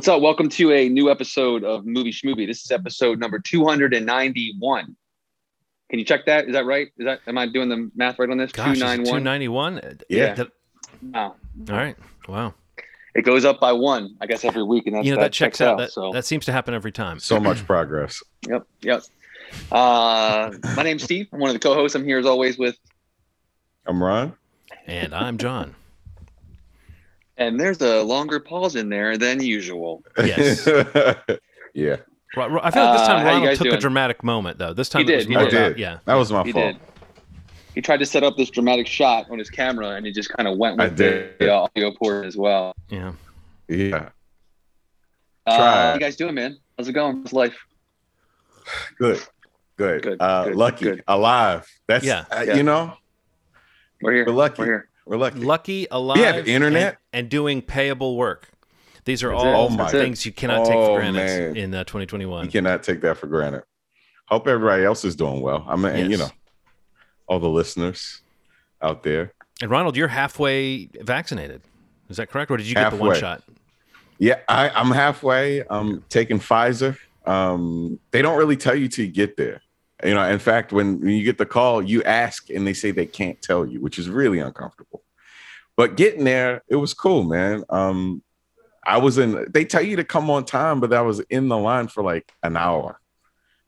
What's up? Welcome to a new episode of Movie Schmovie. This is episode number 291. Can you check that? Is that right? Is that am I doing the math right on this? Gosh, 291. 291. Yeah. That- Wow. all right. Wow. It goes up by one, I guess, every week, and that's you know that, checks out. That, so that seems to happen every time. So much progress. yep, yep. Uh, my name's Steve. I'm one of the co-hosts. I'm here as always with, I'm Ron. And I'm John. And there's a longer pause in there than usual. Yes. yeah, Ro- Ro- I feel like this Uh, time how you Ronald guys took a dramatic moment, though. This time He it was did, he more I did. about- yeah. That was my He fault. did. He tried to set up this dramatic shot on his camera, and he just kind of went I with the, did. the audio port as well. Yeah. Yeah, Uh, Try how you guys doing, man? How's it going? How's life? good, good. Good, uh, good, lucky, good. alive. That's Yeah. uh, Yeah. you know, We're here. We're lucky. We're here. We're lucky. Lucky, alive, We have internet? and, and doing payable work. These are That's all Oh my- things you cannot take Oh, for granted man. in uh, 2021. You cannot take that for granted. Hope everybody else is doing well. I mean, you know, all the listeners out there. And Ronald, you're halfway vaccinated. Is that correct, or did you get the one shot? Yeah, I, I'm halfway. I'm taking Pfizer. Um, they don't really tell you till you get there. You know, in fact, when, when you get the call, you ask and they say they can't tell you, which is really uncomfortable. But getting there, it was cool, man. Um, I was in. They tell you to come on time, but I was in the line for like an hour.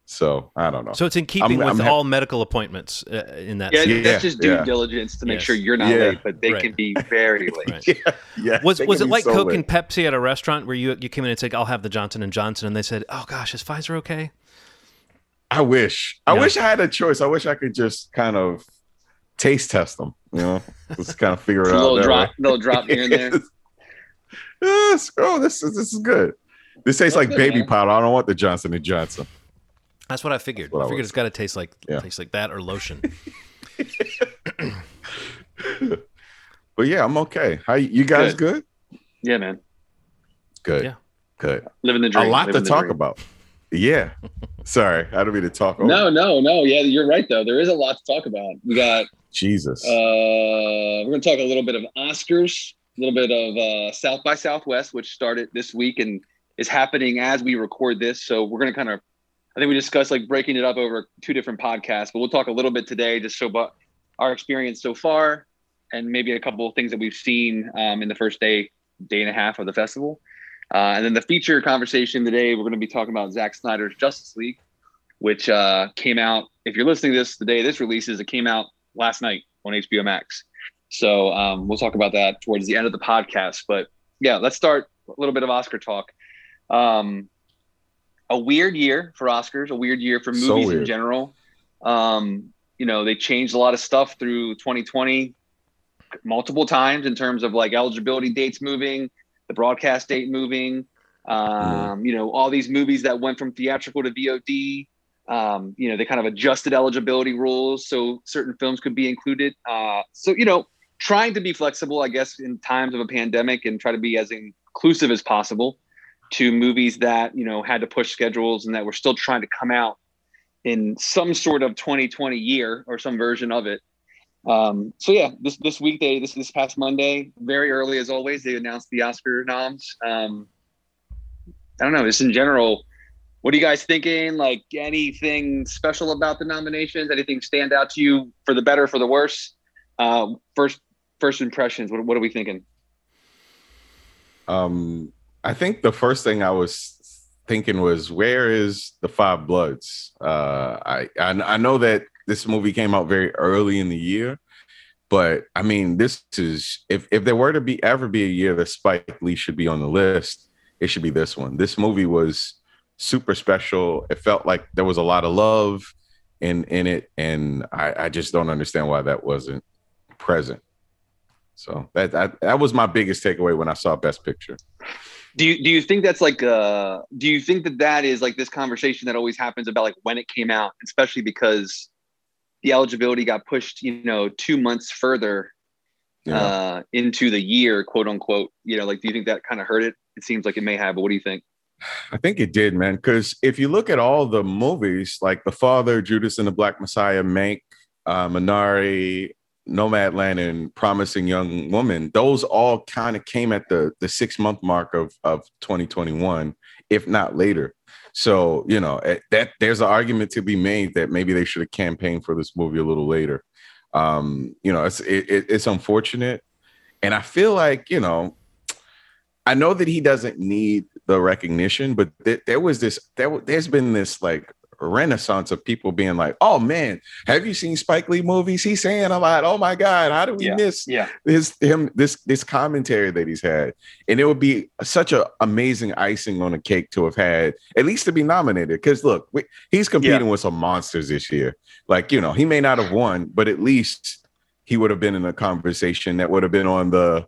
So I don't know. So it's in keeping I'm- with I'm hap- all medical appointments uh, in that. Yeah, sense. Yeah, that's just due yeah. diligence to make Yes. sure you're not Yeah. late, but they Right. can be very late. Right. yeah, yeah. Was was it like so Coke late. and Pepsi at a restaurant where you you came in and said, "I'll have the Johnson and Johnson," and they said, "Oh gosh, is Pfizer okay?" I wish. I Yeah. wish I had a choice. I wish I could just kind of taste test them. You know, just kind of figure it A out. little drop, way. little drop here and there. yes. Oh, this is this is good. This tastes That's like good, baby man. powder. I don't want the Johnson and Johnson. That's what I figured. What I I figured was- it's got to taste like Yeah. taste like that or lotion. But yeah, I'm okay. How you you guys good? Yeah, man. Good. Yeah. Good. Living the dream. a lot to living the talk dream. about. Yeah. Sorry, I don't mean to talk. Over. No, no, no. Yeah, you're right though. There is a lot to talk about. We got. Jesus. Uh, we're going to talk a little bit of Oscars, a little bit of uh, South by Southwest, which started this week and is happening as we record this. So we're going to kind of, I think we discussed like breaking it up over two different podcasts, but we'll talk a little bit today just so about our experience so far and maybe a couple of things that we've seen um, in the first day, day and a half of the festival. Uh, and then the feature conversation today, we're going to be talking about Zack Snyder's Justice League, which uh, came out. If you're listening to this the day this releases, it came out last night on HBO Max. So um, we'll talk about that towards the end of the podcast. But yeah, let's start a little bit of Oscar talk. Um, a weird year for Oscars, a weird year for So movies in general. Um, you know, they changed a lot of stuff through 2020 multiple times in terms of like eligibility dates moving, the broadcast date moving. Um, You know, all these movies that went from theatrical to VOD. Um, you know, they kind of adjusted eligibility rules so certain films could be included. Uh, so you know, trying to be flexible, I guess, in times of a pandemic and try to be as inclusive as possible to movies that you know had to push schedules and that were still trying to come out in some sort of 2020 year or some version of it. Um, so yeah, this this week they this this past Monday, very early as always, they announced the Oscar noms. Um, I don't know, just in general, what are you guys thinking? Like anything special about the nominations? Anything stand out to you for the better, for the worse? Uh, first first impressions. What what are we thinking? Um, I think the first thing I was thinking was, where is the Five Bloods? Uh, I, I I know that this movie came out very early in the year, but I mean, this is if if there were to be ever be a year that Spike Lee should be on the list, it should be this one. This movie was super special. It felt like there was a lot of love in in it, and I, I just don't understand why that wasn't present. So that, that that was my biggest takeaway when I saw Best Picture. Do you do you think that's like uh do you think that that is like this conversation that always happens about like when it came out, especially because the eligibility got pushed, you know, two months further Yeah. uh into the year, quote unquote. You know, like do you think that kind of hurt it? It seems like it may have, but what do you think? I think it did, man. Because if you look at all the movies, like The Father, Judas and the Black Messiah, Mank, uh, Minari, Nomadland and Promising Young Woman, those all kind of came at the the six month mark of of 2021, if not later. So you know eh, that there's an argument to be made that maybe they should have campaigned for this movie a little later. Um, you know, it's it, it's unfortunate, and I feel like you know, I know that he doesn't need the recognition, but th- there was this there there's been this like renaissance of people being like, "Oh man, have you seen Spike Lee movies? He's saying a lot. Oh my god, how do we Yeah. miss Yeah. this him this this commentary that he's had?" And it would be such an amazing icing on a cake to have had at least to be nominated. Because look, we, he's competing with some monsters this year. Like you know, he may not have won, but at least he would have been in a conversation that would have been on the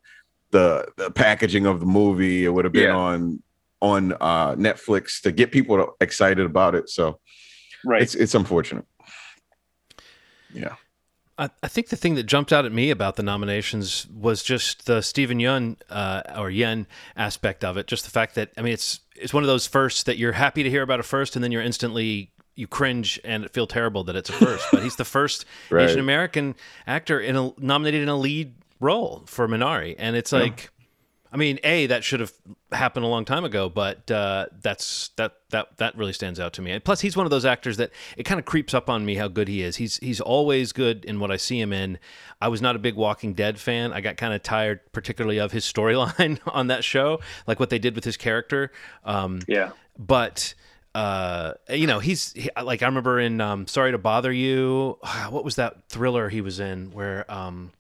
the, the packaging of the movie. It would have been Yeah. on on uh, Netflix to get people excited about it. So Right. it's it's unfortunate. Yeah. I, I think the thing that jumped out at me about the nominations was just the Steven Yeun uh, or Yen aspect of it. Just the fact that I mean, it's it's one of those firsts that you're happy to hear about a first, and then you're instantly you cringe and feel terrible that it's a first. but he's the first Right. Asian American actor in a, nominated in a lead role for Minari, and it's like. I mean, a that should have happened a long time ago, but uh, that's that that that really stands out to me. And plus, he's one of those actors that it kind of creeps up on me how good he is. He's he's always good in what I see him in. I was not a big Walking Dead fan. I got kind of tired, particularly of his storyline on that show, like what they did with his character. Um, yeah. but uh, you know, he's he, like I remember in um, Sorry to Bother You. What was that thriller he was in where um,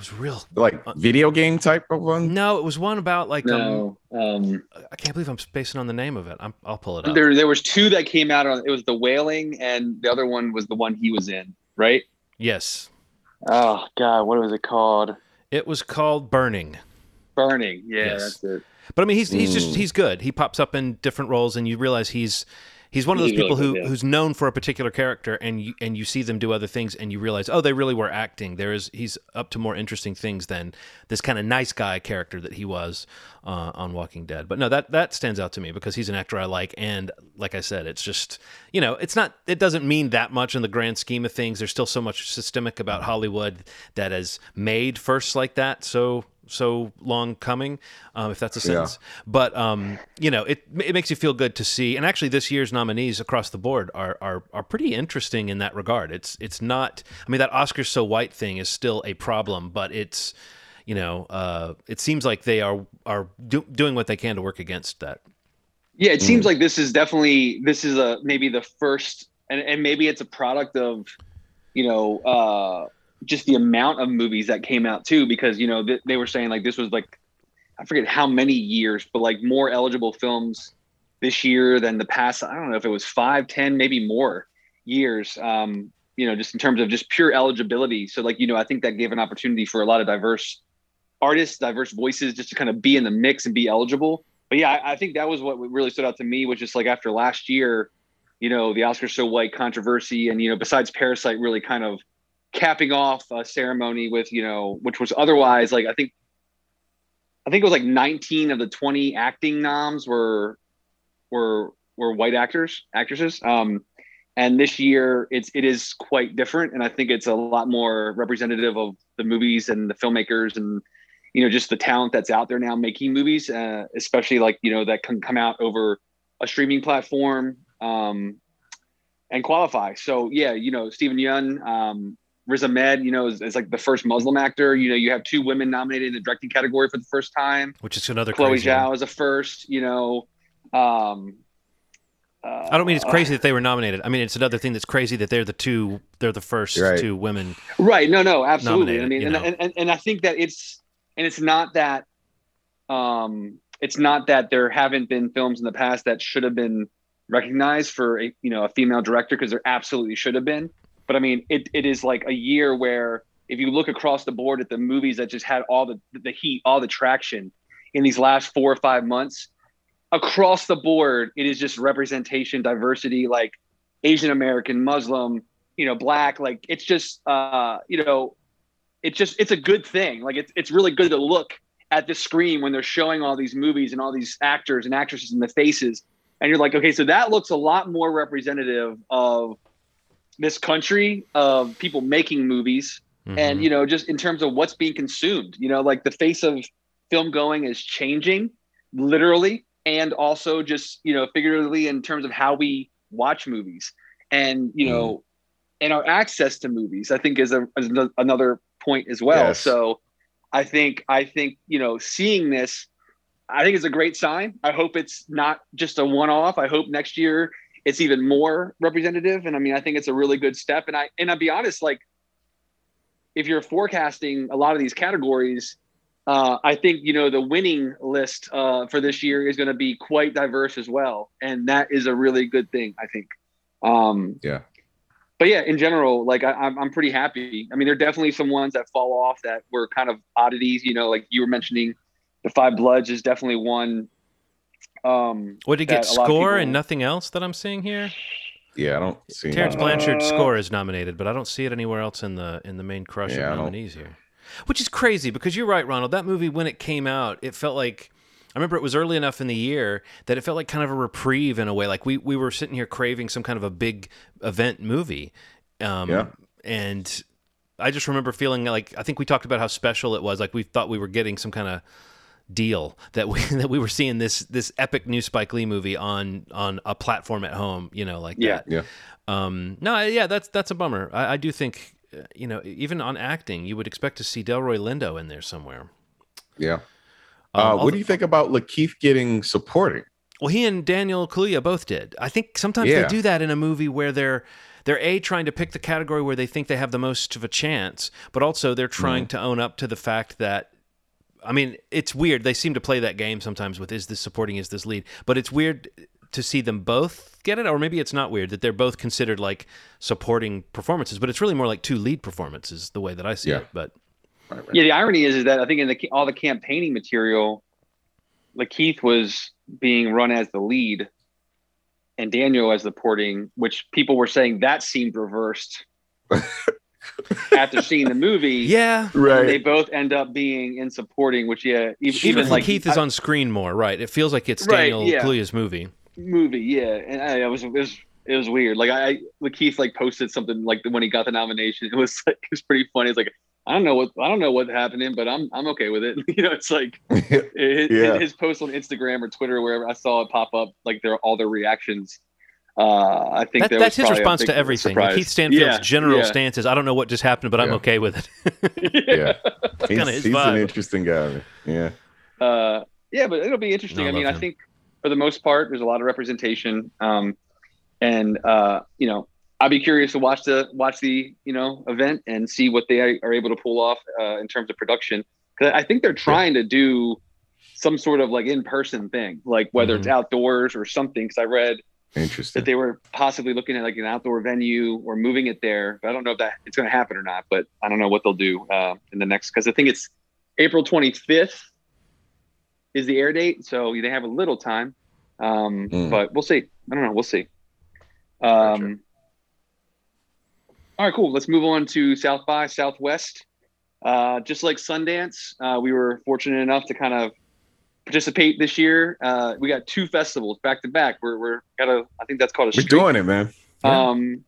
was real Like video game type of one. no, it was one about like um, No. Um, I can't believe I'm spacing on the name of it. I'm, I'll pull it up. there there was two that came out on it was the wailing and the other one was the one he was in, right? Yes, Oh god, what was it called? it was called Burning. Burning. Yeah, Yes. that's it. But I mean, he's he's just Mm. he's good. He pops up in different roles, and you realize he's he's one of those He's really people who yeah. who's known for a particular character, and you and you see them do other things, and you realize, oh, they really were acting. There is he's up to more interesting things than this kind of nice guy character that he was uh, on Walking Dead. But no, that that stands out to me because he's an actor I like, and like I said, it's just you know, it's not it doesn't mean that much in the grand scheme of things. There's still so much systemic about Hollywood that has made firsts like that so so long coming, um, if that's a Yeah. sentence. But um, you know, it it makes you feel good to see. And actually, this year's nominees across the board are are are pretty interesting in that regard. It's it's not. I mean, that Oscars so white thing is still a problem, but it's you know, uh, it seems like they are are do, doing what they can to work against that. Yeah, it seems Mm. like this is definitely this is a maybe the first and, and maybe it's a product of you know uh just the amount of movies that came out too because you know th- they were saying like this was like I forget how many years but like more eligible films this year than the past I don't know if it was five, ten, maybe more years um you know just in terms of just pure eligibility. So like you know I think that gave an opportunity for a lot of diverse artists diverse voices just to kind of be in the mix and be eligible. But yeah, I, I think that was what really stood out to me was just like after last year, you know, the Oscar so white controversy, and you know, besides Parasite, really kind of capping off a ceremony with you know, which was otherwise like I think, I think it was like 19 of the 20 acting noms were were were white actors actresses. Um, and this year it's it is quite different, and I think it's a lot more representative of the movies and the filmmakers and you know just the talent that's out there now making movies uh, especially like you know that can come out over a streaming platform um, and qualify so yeah you know Steven Yeun um, Riz Ahmed you know is, is like the first Muslim actor you know you have two women nominated in the directing category for the first time Which is another Chloe crazy. one. Zhao is a first you know um, uh, I don't mean it's crazy that they were nominated. I mean it's another thing that's crazy that they're the two. They're the first Right. two women. Right. No, no, absolutely. I mean, and, and, and, and I think that it's, and it's not that, um, it's not that there haven't been films in the past that should have been recognized for a, you know, a female director because there absolutely should have been. But I mean, it, it is like a year where if you look across the board at the movies that just had all the, the heat, all the traction in these last four or five months, across the board, it is just representation, diversity, like Asian American, Muslim, you know, black. Like it's just, uh, you know, it's just it's a good thing. Like it's it's really good to look at the screen when they're showing all these movies and all these actors and actresses and the faces, and you're like, okay, so that looks a lot more representative of this country of people making movies Mhm. and you know just in terms of what's being consumed you know like the face of film going is changing literally and also just you know figuratively in terms of how we watch movies and you know and our access to movies i think is, a, is another point as well Yes. so i think i think you know seeing this i think it's a great sign i hope it's not just a one-off i hope next year it's even more representative and i mean i think it's a really good step and i and i'll be honest like if you're forecasting a lot of these categories uh, I think you know the winning list uh, for this year is going to be quite diverse as well, and that is a really good thing. I think. Um, Yeah. But yeah, in general, like I, I'm, I'm pretty happy. I mean, there are definitely some ones that fall off that were kind of oddities. You know, like you were mentioning, the Five Bloods is definitely one. Um, What did he get? that a lot of Score people- and nothing else that I'm seeing here. Yeah, I don't see. Terence Uh, Blanchard's score is nominated, but I don't see it anywhere else in the in the main crush Yeah, of nominees here. Which is crazy because you're right, Ronald. That movie when it came out, it felt like I remember it was early enough in the year that it felt like kind of a reprieve in a way. Like we we were sitting here craving some kind of a big event movie. Um, Yeah. And I just remember feeling like I think we talked about how special it was. Like we thought we were getting some kind of deal that we that we were seeing this this epic new Spike Lee movie on on a platform at home. You know, like Yeah. that. Yeah. Um, no, yeah, that's that's a bummer. I, I do think, uh, you know, even on acting, you would expect to see Delroy Lindo in there somewhere. Yeah. Um, Uh, although- what do you think about Lakeith getting supporting? Well, he and Daniel Kaluuya both did. I think sometimes Yeah. they do that in a movie where they're they're a trying to pick the category where they think they have the most of a chance, but also they're trying to own up to the fact that. I mean, it's weird. They seem to play that game sometimes with is this supporting, is this lead, but it's weird to see them both get it, or maybe it's not weird that they're both considered like supporting performances, but it's really more like two lead performances the way that I see Yeah. it. But Right, right. Yeah, the irony is, is that I think in the all the campaigning material, Lakeith was being run as the lead, and Daniel as the porting, which people were saying that seemed reversed after seeing the movie. yeah, Right. they both end up being in supporting, which yeah, even, even even like Keith is I- on screen more, right? It feels like it's Right, Daniel yeah. Kaluuya's movie. movie, yeah, and uh, I, I was it was it was weird. Like I, Lakeith like posted something like when he got the nomination. It was like it was pretty funny. It's like I don't know what I don't know what's happening, but I'm I'm okay with it. you know, it's like his, Yeah. his post on Instagram or Twitter or wherever I saw it pop up, like their all their reactions. Uh, I think That, that that's his response to everything. surprise. Keith Stanfield's Yeah, general yeah. stance is, "I don't know what just happened, but I'm Yeah. okay with it." yeah. He's, kinda his he's an interesting guy. Yeah. uh, yeah, but it'll be interesting. No, I I mean, love I think for the most part, there's a lot of representation, um, and uh, you know, I'll be curious to watch the watch the you know event and see what they are, are able to pull off uh, in terms of production. Because I think they're trying to do some sort of like in person thing, like whether it's outdoors or something. Because I read Interesting. that they were possibly looking at like an outdoor venue or moving it there. But I don't know if that it's going to happen or not. But I don't know what they'll do uh, in the next because I think it's April 25th is the air date, so they have a little time. Um, Mm. But we'll see. I don't know. We'll see. Um, Gotcha. All right, cool. Let's move on to South by Southwest. Uh, just like Sundance, uh, we were fortunate enough to kind of participate this year. Uh, we got two festivals back to back. We're we're got a I think that's called a We're streak. doing it, man. Yeah. Um,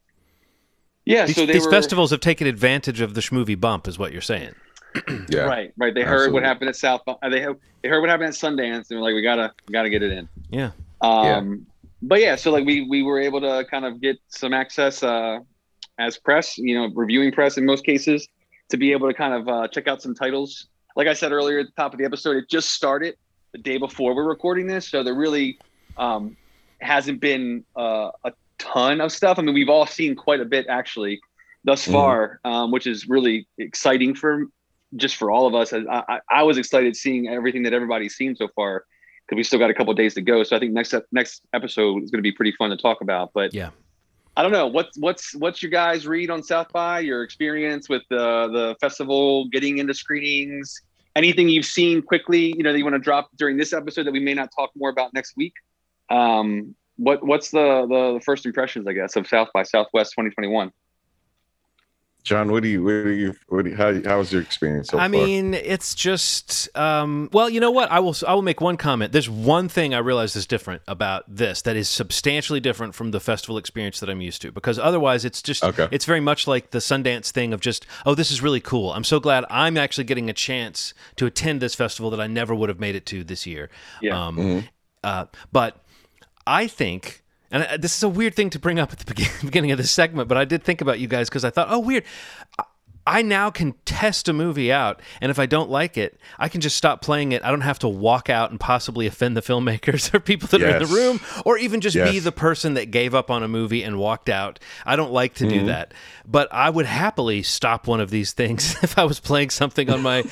yeah. these so they these were festivals have taken advantage of the schmovie bump, is what you're saying. Yeah. right, right. They heard what happened at South. They heard- they heard what happened at Sundance, and they're like, we gotta we gotta get it in. Yeah. Um, but yeah, so like we we were able to kind of get some access uh, as press, you know, reviewing press in most cases, to be able to kind of uh, check out some titles. Like I said earlier at the top of the episode, it just started the day before we're recording this, so there really um, hasn't been uh, a ton of stuff. I mean, we've all seen quite a bit actually thus Mhm. far, um, which is really exciting for just for all of us. I, I, I was excited seeing everything that everybody's seen so far because we still got a couple days to go. So I think next next episode is going to be pretty fun to talk about. But Yeah. I don't know what's what's what's your guys read on South by your experience with the the festival, getting into screenings, anything you've seen quickly, you know, that you want to drop during this episode that we may not talk more about next week. Um, what what's the the first impressions, I guess, of South by Southwest 2021? John, what do you, what do you, what do you, how, how was your experience so I far? mean, it's just um, well, you know what? I will I will make one comment. There's one thing I realize is different about this that is substantially different from the festival experience that I'm used to. Because otherwise, it's just Okay. it's very much like the Sundance thing of just oh, this is really cool. I'm so glad I'm actually getting a chance to attend this festival that I never would have made it to this year. Yeah. Um, uh, but I think, and uh, this is a weird thing to bring up at the begin- beginning of this segment, but I did think about you guys because I thought, oh, weird. I- I now can test a movie out, and if I don't like it, I can just stop playing it. I don't have to walk out and possibly offend the filmmakers or people that are in the room, or even just be the person that gave up on a movie and walked out. I don't like to Mm-hmm. do that, but I would happily stop one of these things if I was playing something on my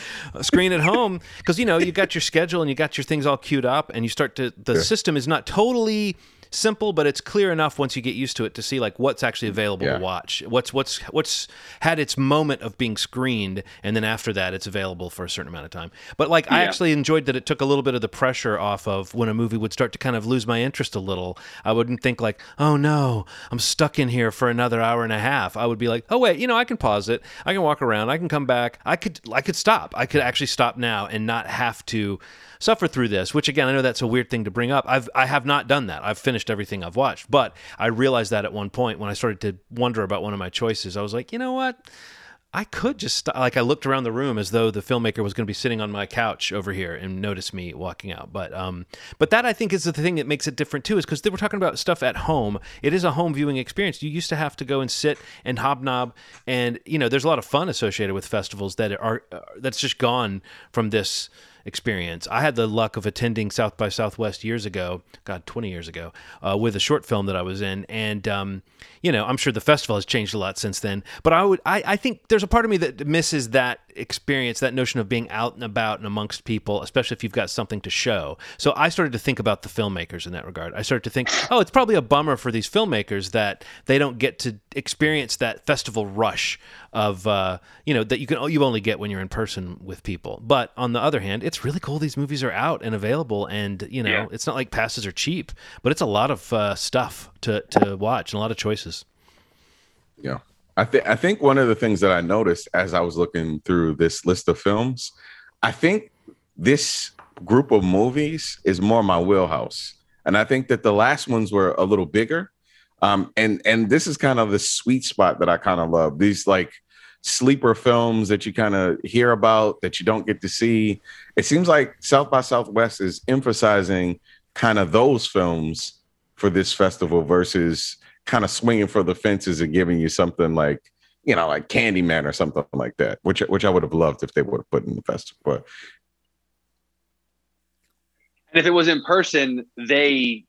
screen at home because you know you got your schedule and you got your things all queued up, and you start to the system is not totally simple, but it's clear enough once you get used to it to see like what's actually available Yeah. to watch. What's what's what's had its moment of being screened, and then after that, it's available for a certain amount of time. But like, I actually enjoyed that it took a little bit of the pressure off of when a movie would start to kind of lose my interest a little. I wouldn't think like, oh no, I'm stuck in here for another hour and a half. I would be like, oh wait, you know, I can pause it. I can walk around. I can come back. I could I could stop. I could actually stop now and not have to suffer through this. Which again, I know that's a weird thing to bring up. I've I have not done that. I've finished everything I've watched, but I realized that at one point when I started to wonder about one of my choices, I was like, you know what? I could just st- like I looked around the room as though the filmmaker was going to be sitting on my couch over here and notice me walking out. But um, but that I think is the thing that makes it different too, is because we're talking about stuff at home. It is a home viewing experience. You used to have to go and sit and hobnob, and you know there's a lot of fun associated with festivals that are uh, that's just gone from this experience. I had the luck of attending South by Southwest years ago, God, 20 years ago, uh, with a short film that I was in. And, um, you know, I'm sure the festival has changed a lot since then. But I would, I, I think there's a part of me that misses that experience, that notion of being out and about and amongst people, especially if you've got something to show. So I started to think about the filmmakers in that regard. I started to think, oh, it's probably a bummer for these filmmakers that they don't get to experience that festival rush of, uh, you know, that you can you only get when you're in person with people. But on the other hand, it's really cool these movies are out and available, and you know, Yeah. it's not like passes are cheap, but it's a lot of uh, stuff to to watch and a lot of choices. Yeah. I think I think one of the things that I noticed as I was looking through this list of films, I think this group of movies is more my wheelhouse. And I think that the last ones were a little bigger. Um, and and this is kind of the sweet spot that I kind of love. These like sleeper films that you kind of hear about that you don't get to see. It seems like South by Southwest is emphasizing kind of those films for this festival versus kind of swinging for the fences and giving you something like you know like Candyman or something like that, which which I would have loved if they would have put in the festival. But And if it was in person, they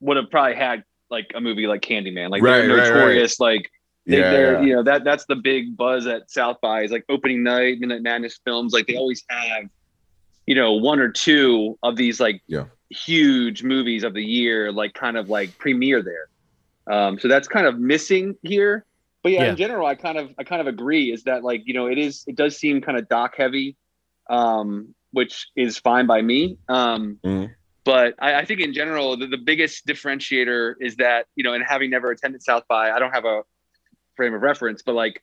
would have probably had like a movie like Candyman. Like Right, they're right, right. notorious. Like they, yeah, they're yeah. you know that that's the big buzz at South by is like opening night, Midnight Madness films. Like they always have, you know, one or two of these like Yeah. huge movies of the year, like kind of like premiere there. Um, so that's kind of missing here. But yeah, Yeah. in general, I kind of I kind of agree. Is that like you know it is it does seem kind of doc heavy, um, which is fine by me. Um, Mhm. But I, I think in general, the, the biggest differentiator is that you know, and having never attended South by, I don't have a frame of reference, but like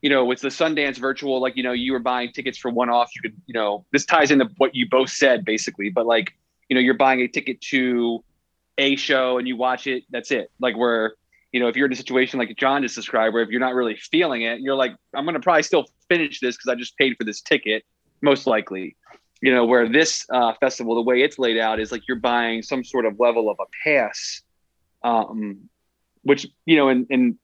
you know, with the Sundance virtual, like, you know, you were buying tickets for one off, you could, you know, this ties into what you both said basically, but like, you know, you're buying a ticket to a show and you watch it, that's it. Like where, you know, if you're in a situation like John just described, where if you're not really feeling it, you're like, I'm going to probably still finish this because I just paid for this ticket, most likely. You know, where this uh, festival, the way it's laid out is like you're buying some sort of level of a pass, um, which, you know, and, and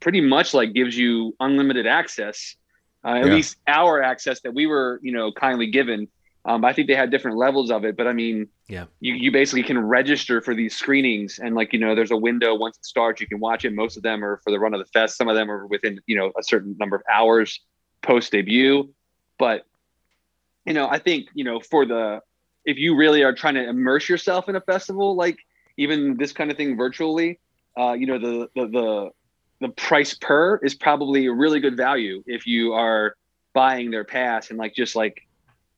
pretty much like gives you unlimited access, uh, at Yeah. least our access that we were, you know, kindly given. Um, I think they had different levels of it, but I mean, Yeah. you, you basically can register for these screenings and like, you know, there's a window once it starts, you can watch it. Most of them are for the run of the fest. Some of them are within, you know, a certain number of hours post debut. But, you know, I think, you know, for the, if you really are trying to immerse yourself in a festival, like even this kind of thing virtually, uh, you know, the, the, the, the price per is probably a really good value if you are buying their pass and like just like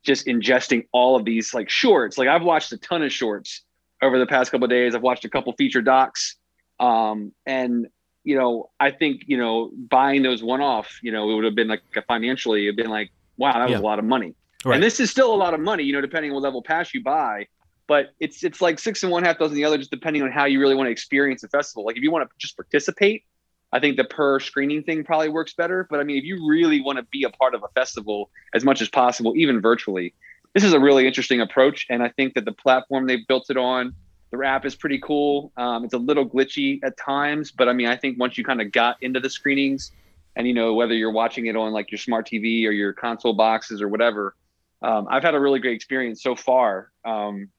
just ingesting all of these like shorts. Like I've watched a ton of shorts over the past couple of days. I've watched a couple feature docs. Um, and you know, I think you know, buying those one off, you know, it would have been like financially, it'd been like, wow, that was Yeah. a lot of money. Right. And this is still a lot of money, you know, depending on what level pass you buy. But it's it's like six and one half dozen the other, just depending on how you really want to experience the festival. Like if you want to just participate, I think the per screening thing probably works better. But I mean, if you really want to be a part of a festival as much as possible, even virtually, this is a really interesting approach. And I think that the platform they've built it on, the app is pretty cool. Um, it's a little glitchy at times, but I mean, I think once you kind of got into the screenings, and you know whether you're watching it on like your smart TV or your console boxes or whatever, um, I've had a really great experience so far. Um,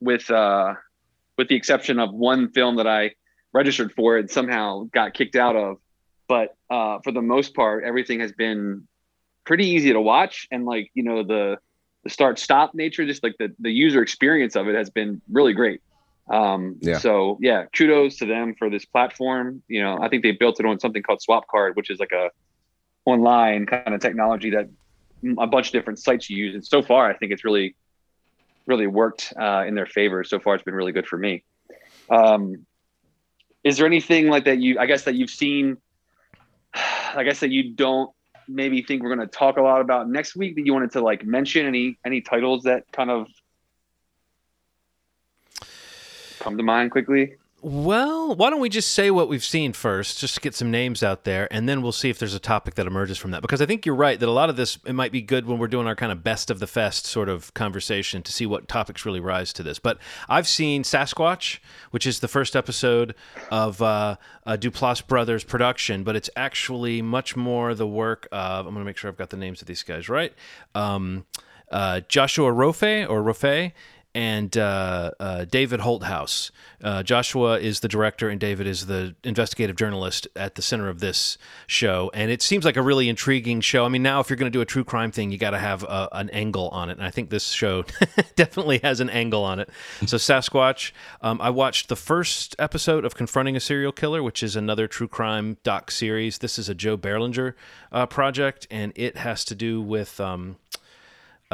with uh, with the exception of one film that I registered for and somehow got kicked out of. But uh, for the most part, everything has been pretty easy to watch, and like you know the the start stop nature, just like the the user experience of it has been really great. Um, Yeah. So yeah, kudos to them for this platform. You know, I think they built it on something called Swapcard, which is like a online kind of technology that a bunch of different sites use. And so far, I think it's really, really worked uh, in their favor. So far, it's been really good for me. Um, is there anything like that you? I guess that you've seen. like I guess that you don't maybe think we're going to talk a lot about next week. That you wanted to like mention any any titles that kind of come to mind quickly. Well, why don't we just say what we've seen first, just to get some names out there, and then we'll see if there's a topic that emerges from that. Because I think you're right that a lot of this it might be good when we're doing our kind of best of the fest sort of conversation to see what topics really rise to this. But I've seen Sasquatch, which is the first episode of uh, a Duplass Brothers production, but it's actually much more the work of. I'm going to make sure I've got the names of these guys right. Um, uh, Joshua Rofe or Rofe and uh, uh, David Holthouse. Uh, Joshua is the director, and David is the investigative journalist at the center of this show. And it seems like a really intriguing show. I mean, now if you're going to do a true crime thing, you got to have a, an angle on it, and I think this show definitely has an angle on it. So Sasquatch. Um, I watched the first episode of Confronting a Serial Killer, which is another true crime doc series. This is a Joe Berlinger uh, project, and it has to do with. Um,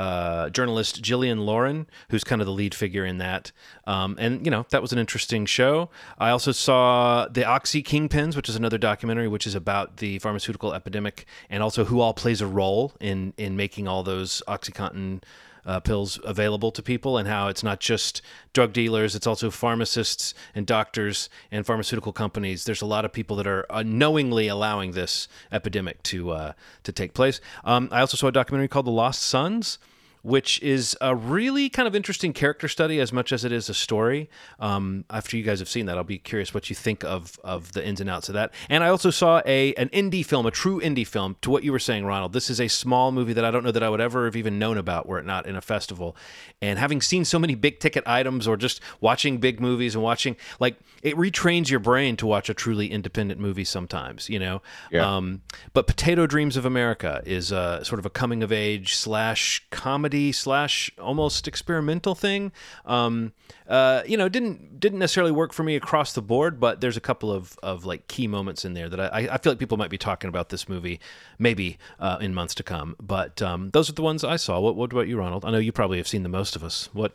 uh, journalist Jillian Lauren, who's kind of the lead figure in that. Um, and, you know, that was an interesting show. I also saw The Oxy Kingpins, which is another documentary, which is about the pharmaceutical epidemic and also who all plays a role in, in making all those Oxycontin. Uh, pills available to people, and how it's not just drug dealers, it's also pharmacists and doctors and pharmaceutical companies. There's a lot of people that are unknowingly allowing this epidemic to uh, to take place. Um, I also saw a documentary called The Lost Sons, which is a really kind of interesting character study as much as it is a story. Um, after you guys have seen that, I'll be curious what you think of of the ins and outs of that. And I also saw a an indie film, a true indie film. To what you were saying, Ronald, this is a small movie that I don't know that I would ever have even known about were it not in a festival. And having seen so many big ticket items, or just watching big movies and watching like it retrains your brain to watch a truly independent movie sometimes, you know. Yeah. Um, but Potato Dreams of America is uh, sort of a coming of age slash comedy slash almost experimental thing. Um, uh, you know, didn't didn't necessarily work for me across the board, but there's a couple of, of like key moments in there that I, I feel like people might be talking about this movie maybe uh, in months to come. But um, those are the ones I saw. What, what about you, Ronald? I know you probably have seen the most of us. What?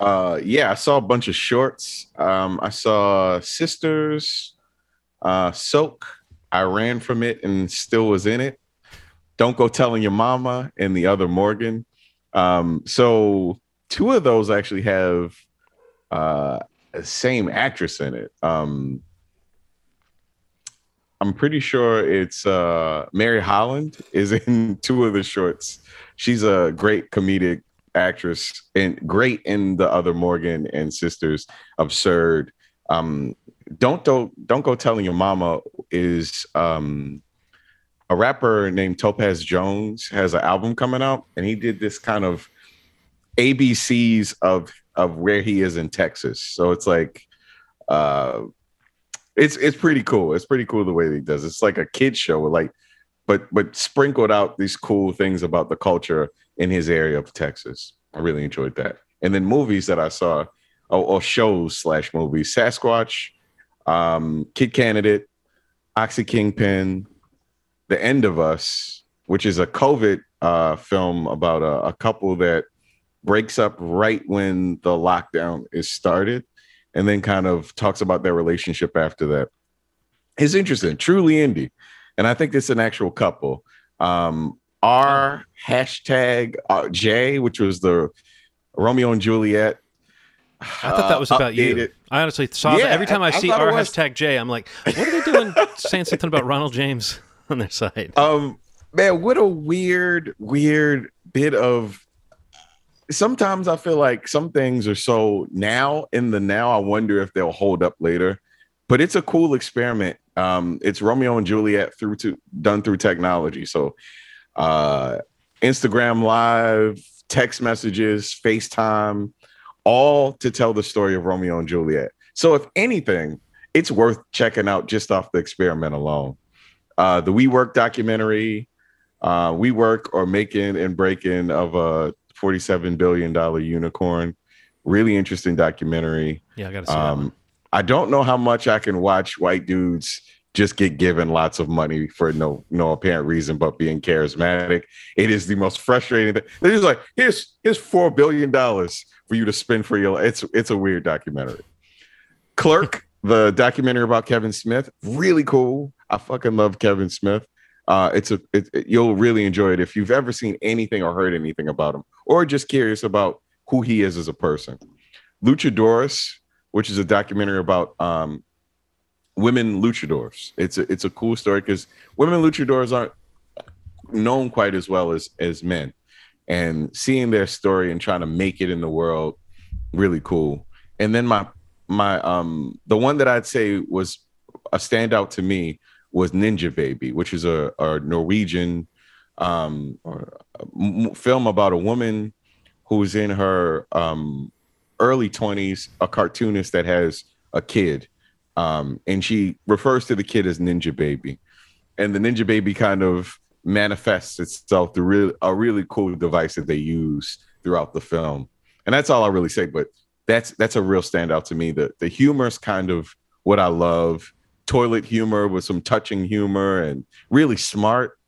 Uh, yeah, I saw a bunch of shorts. Um, I saw Sisters, uh, Soak. I ran from it and still was in it. Don't go telling your mama and the other Morgan. Um, so two of those actually have uh same actress in it. Um, I'm pretty sure it's uh Mary Holland is in two of the shorts. She's a great comedic actress and great in the other Morgan and sisters absurd. Um don't don't don't go telling your mama is um a rapper named Topaz Jones has an album coming out and he did this kind of ABCs of of where he is in Texas. So it's like uh it's it's pretty cool. It's pretty cool the way he does. It's like a kid show like but but sprinkled out these cool things about the culture in his area of Texas. I really enjoyed that. And then movies that I saw or, or shows slash movies, Sasquatch, um, Kid Candidate, Oxy Kingpin, The End of Us, which is a COVID uh, film about a, a couple that breaks up right when the lockdown is started and then kind of talks about their relationship after that. It's interesting, truly indie, and I think it's an actual couple. Um, R hashtag uh, J, which was the Romeo and Juliet. I thought that was about you. I honestly saw Yeah, that every time I, I- see R hashtag J, I'm like, what are they doing saying something about Ronald James on their side? Um, man, what a weird, weird bit of. Sometimes I feel like some things are so now in the now. I wonder if they'll hold up later, but it's a cool experiment. Um, it's Romeo and Juliet through to done through technology. So, uh, Instagram Live, text messages, FaceTime, all to tell the story of Romeo and Juliet. So, if anything, it's worth checking out just off the experiment alone uh, the WeWork documentary, uh, WeWork or making and breaking of a $47 billion unicorn. Really interesting documentary. Yeah, I got to see that one. Um, I don't know how much I can watch white dudes just get given lots of money for no no apparent reason but being charismatic. It is the most frustrating thing. They're just like, here's here's four billion dollars for you to spend for your life. it's it's a weird documentary. Clerk, the documentary about Kevin Smith, really cool. I fucking love Kevin Smith. Uh, it's a it, it- you'll really enjoy it if you've ever seen anything or heard anything about him, or just curious about who he is as a person. Luchadores, which is a documentary about um, women luchadors. It's a it's a cool story because women luchadors aren't known quite as well as as men, and seeing their story and trying to make it in the world, really cool. And then my my um the one that I'd say was a standout to me was Ninja Baby, which is a, a Norwegian um film about a woman who's in her um early 20s, a cartoonist that has a kid. Um, and she refers to the kid as Ninja Baby. And the Ninja Baby kind of manifests itself through a really cool device that they use throughout the film. And that's all I really say, but that's that's a real standout to me. The the humor is kind of what I love. Toilet humor with some touching humor and really smart.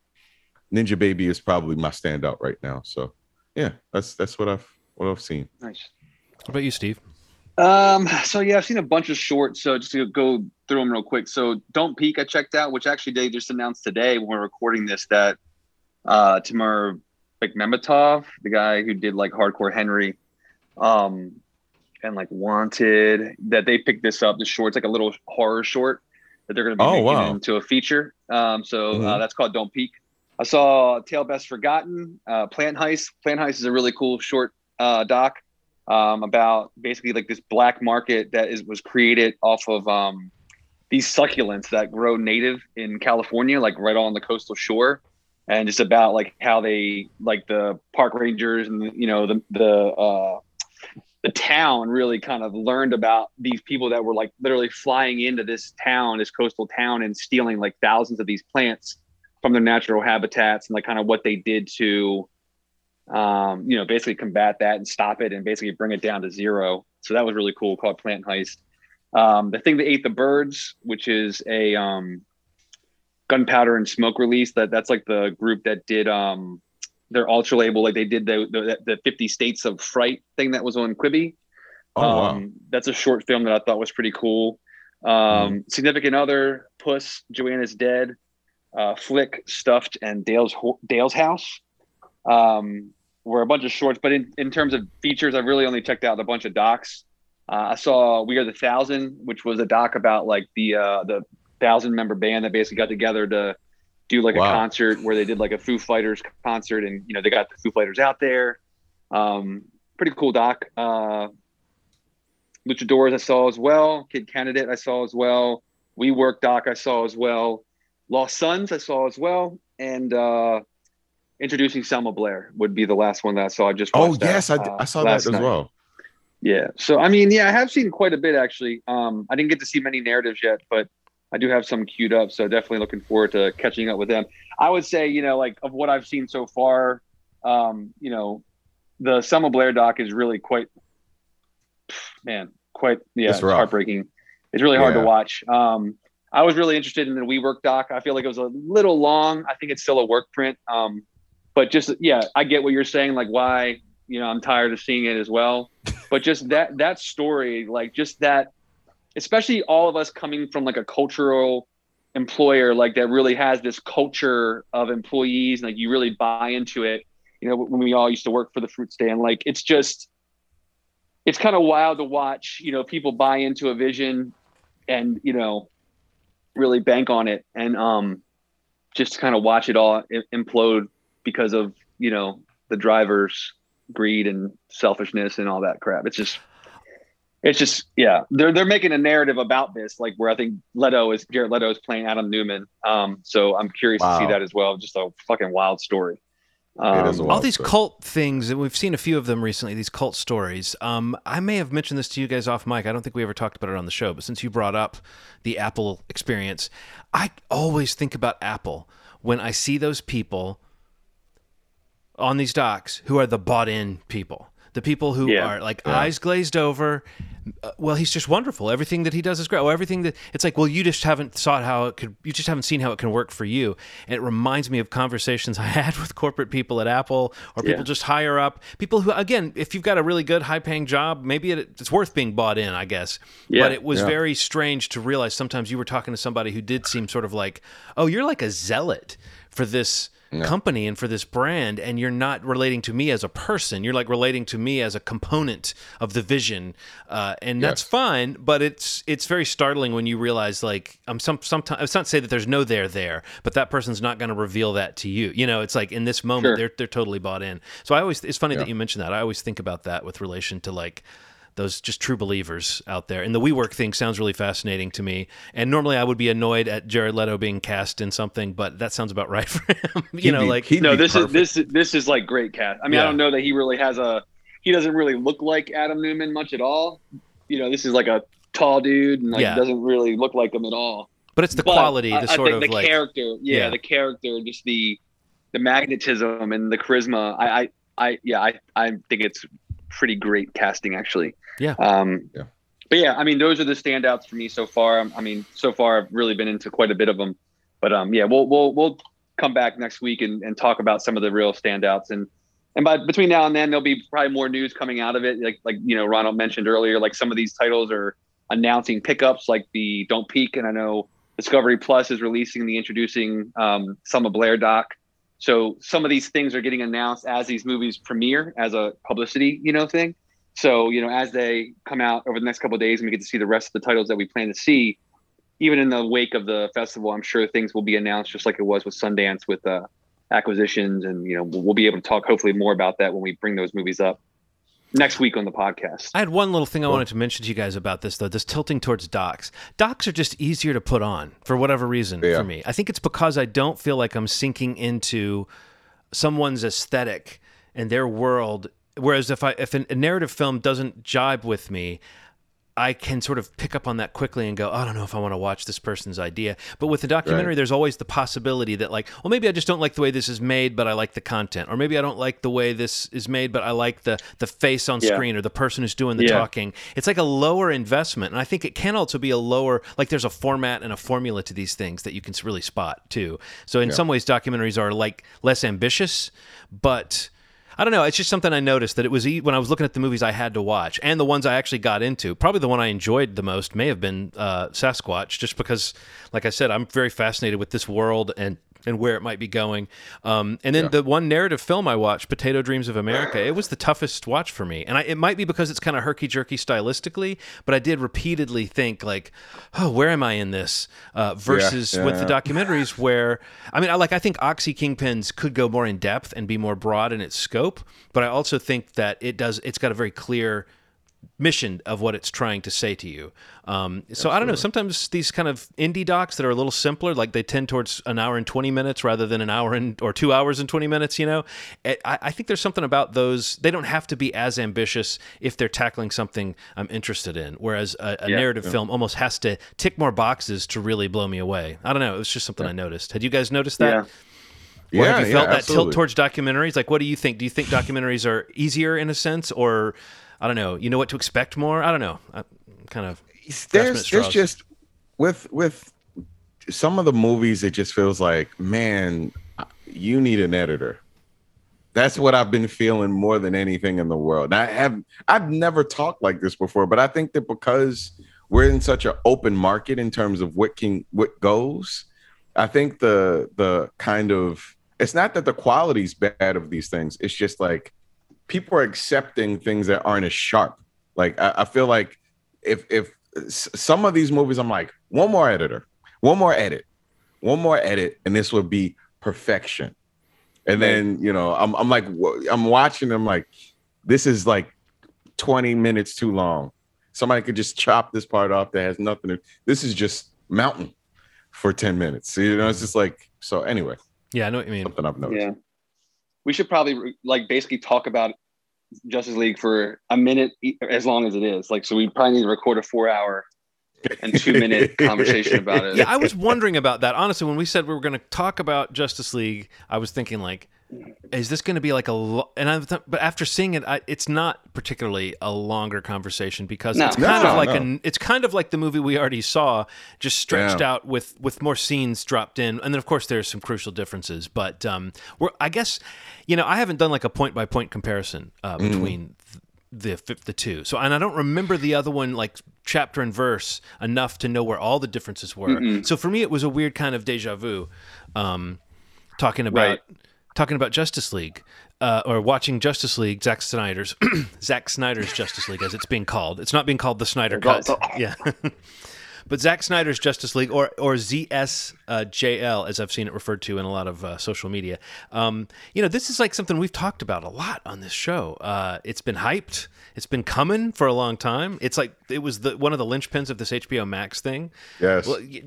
Ninja Baby is probably my standout right now. So yeah, that's that's what I've what I've seen. Nice. What about you, Steve? Um, so yeah, I've seen a bunch of shorts. So just to go through them real quick. So Don't Peek, I checked out, which actually they just announced today when we're recording this that uh Timur Bekmambetov, the guy who did like Hardcore Henry, um, and like Wanted, that they picked this up. The shorts, like a little horror short that they're going to be Oh, making wow. into a feature. Um, so uh, Mhm. that's called Don't Peek. I saw Tale Best Forgotten, uh, Plant Heist. Plant Heist is a really cool short uh, doc um, about basically like this black market that is was created off of um, these succulents that grow native in California, like right on the coastal shore, and just about like how they like the park rangers and you know the the uh, the town really kind of learned about these people that were like literally flying into this town, this coastal town, and stealing like thousands of these plants from their natural habitats and like kind of what they did to um, you know, basically combat that and stop it and basically bring it down to zero. So that was really cool called Plant Heist. Um, the thing that ate the birds, which is a um, gunpowder and smoke release that that's like the group that did um, their Alter label, like they did the, the, the 50 states of fright thing that was on Quibi. Oh wow. Um, that's a short film that I thought was pretty cool. Um, Significant Other, Puss, Joanna's Dead, uh, Flick, Stuffed, and Dale's Dale's House um, were a bunch of shorts. But in, in terms of features, I really only checked out a bunch of docs. Uh, I saw We Are the Thousand, which was a doc about like the uh, the thousand member band that basically got together to do like Wow. a concert where they did like a Foo Fighters concert, and you know they got the Foo Fighters out there. Um, pretty cool doc. Uh, Luchadors I saw as well. Kid Candidate I saw as well. WeWork Doc I saw as well. Lost Sons I saw as well. And uh, Introducing Selma Blair would be the last one that I saw. I just Oh yes, I, that, d- uh, I saw that as night. well. Yeah. So I mean, yeah, I have seen quite a bit actually. Um, I didn't get to see many narratives yet, but I do have some queued up. So definitely looking forward to catching up with them. I would say, you know, like of what I've seen so far, um, you know, the Selma Blair doc is really quite, man, quite yeah, It's it's, heartbreaking. It's really hard Yeah. to watch. Um, I was really interested in the WeWork doc. I feel like it was a little long. I think it's still a work print. Um, but just yeah, I get what you're saying. Like why, you know, I'm tired of seeing it as well. But just that that story, like just that, especially all of us coming from like a cultural employer like that really has this culture of employees and like you really buy into it. You know when we all used to work for the fruit stand like it's just it's kind of wild to watch you know people buy into a vision and you know really bank on it and um just kind of watch it all implode because of you know the drivers greed and selfishness and all that crap. It's just it's just yeah they're they're making a narrative about this like where i think leto is jared leto is playing Adam Neumann um so i'm curious wow. to see that as well just a fucking wild story um, all these story. cult things, and we've seen a few of them recently. These cult stories. Um, I may have mentioned this to you guys off mic. I don't think we ever talked about it on the show, but since you brought up the Apple experience, I always think about Apple when I see those people on these docs who are the bought-in people the people who yeah. are like yeah. eyes glazed over. Uh, well, he's just wonderful. Everything that he does is great. Well, everything that it's like, well, you just haven't thought how it could. You just haven't seen how it can work for you. And it reminds me of conversations I had with corporate people at Apple or people yeah. just higher up. People who, again, if you've got a really good, high-paying job, maybe it, it's worth being bought in. I guess. Yeah. But it was very strange to realize sometimes you were talking to somebody who did seem sort of like, oh, you're like a zealot for this company and for this brand and you're not relating to me as a person you're like relating to me as a component of the vision uh, and yes. that's fine but it's it's very startling when you realize like i'm some sometimes it's not to say that there's no there there but that person's not going to reveal that to you you know it's like in this moment sure. they're they're totally bought in so i always it's funny yeah. that you mentioned that i always think about that with relation to like those just true believers out there. And the WeWork thing sounds really fascinating to me. And normally I would be annoyed at Jared Leto being cast in something, but that sounds about right for him. you he'd know, be, like no, this perfect. is this this is like great cast. I mean, yeah. I don't know that he really has a he doesn't really look like Adam Neumann much at all. You know, this is like a tall dude and like yeah. doesn't really look like him at all. But it's the but quality, the I, sort I of the like character. Yeah, yeah, the character, just the the magnetism and the charisma. I I, I yeah, I I think it's pretty great casting actually. Yeah. Um, yeah. But yeah, I mean, those are the standouts for me so far. I mean, so far I've really been into quite a bit of them. But um, yeah, we'll we'll we'll come back next week and, and talk about some of the real standouts and and by between now and then there'll be probably more news coming out of it. Like like you know Ronald mentioned earlier, like some of these titles are announcing pickups, like the Don't Peek, and I know Discovery Plus is releasing the introducing um, Selma Blair doc. So some of these things are getting announced as these movies premiere as a publicity, you know, thing. So, you know, as they come out over the next couple of days and we get to see the rest of the titles that we plan to see, even in the wake of the festival, I'm sure things will be announced just like it was with Sundance with uh, acquisitions. And, you know, we'll be able to talk hopefully more about that when we bring those movies up next week on the podcast. I had one little thing I wanted to mention to you guys about this though. This tilting towards docs. Docs are just easier to put on for whatever reason yeah. for me. I think it's because I don't feel like I'm sinking into someone's aesthetic and their world whereas if I if a narrative film doesn't jibe with me, I can sort of pick up on that quickly and go, I don't know if I want to watch this person's idea. But with the documentary, right. there's always the possibility that, like, well, maybe I just don't like the way this is made, but I like the content, or maybe I don't like the way this is made, but I like the the face on yeah. screen or the person who's doing the yeah. talking. It's like a lower investment, and I think it can also be a lower, like, there's a format and a formula to these things that you can really spot too. So in yeah. some ways, documentaries are like less ambitious, but I don't know. It's just something I noticed that it was when I was looking at the movies I had to watch and the ones I actually got into. Probably the one I enjoyed the most may have been uh, Sasquatch, just because, like I said, I'm very fascinated with this world and and where it might be going. Um, and then yeah. the one narrative film I watched, Potato Dreams of America, it was the toughest watch for me. And I, it might be because it's kind of herky jerky stylistically, but I did repeatedly think like, oh, where am I in this? Uh, versus yeah, yeah, with the documentaries where, I mean, I like I think Oxy Kingpins could go more in depth and be more broad in its scope, but I also think that it does. It's got a very clear mission of what it's trying to say to you. Um, so I don't know. Sometimes these kind of indie docs that are a little simpler, like they tend towards an hour and twenty minutes rather than an hour and or two hours and twenty minutes. You know, I, I think there's something about those. They don't have to be as ambitious if they're tackling something I'm interested in. Whereas a, a yeah, narrative yeah. film almost has to tick more boxes to really blow me away. I don't know. It was just something yeah. I noticed. Had you guys noticed that? Yeah. have you felt that tilt towards documentaries? Like, what do you think? Do you think documentaries are easier in a sense, or I don't know. You know what to expect more. I don't know. I'm kind of. There's there's just with with some of the movies. It just feels like man, you need an editor. That's what I've been feeling more than anything in the world. I have I've never talked like this before, but I think that because we're in such an open market in terms of what can what goes, I think the the kind of it's not that the quality's bad of these things. It's just like people are accepting things that aren't as sharp. Like I, I feel like if if some of these movies, I'm like one more editor, one more edit, one more edit, and this would be perfection. And then you know, I'm I'm like I'm watching them like this is like 20 minutes too long. Somebody could just chop this part off that has nothing to. This is just mountain for 10 minutes. You know, it's just like so. Anyway, yeah, I know what you mean. Something I've noticed. Yeah, we should probably like basically talk about Justice League for a minute, as long as it is. Like, so we probably need to record a four-hour and two-minute conversation about it. Yeah, I was wondering about that. Honestly, when we said we were going to talk about Justice League, I was thinking like, is this going to be like a lo- and I th- but after seeing it I, it's not particularly a longer conversation because No. it's kind No, of like no. an it's kind of like the movie we already saw just stretched Yeah. out with with more scenes dropped in and then of course there's some crucial differences but um we're I guess you know I haven't done like a point by point comparison uh, Mm-hmm. between the the the two so and I don't remember the other one like chapter and verse enough to know where all the differences were so for me it was a weird kind of deja vu um talking about Right. Talking about Justice League uh, or watching Justice League, Zack Snyder's Zack Snyder's Justice League as it's being called. It's not being called the Snyder Cut. Yeah. But Zack Snyder's Justice League, or or ZSJL, as I've seen it referred to in a lot of uh, social media, um, you know, this is like something we've talked about a lot on this show. Uh, it's been hyped. It's been coming for a long time. It's like it was the one of the linchpins of this HBO Max thing. Yes. Well, y-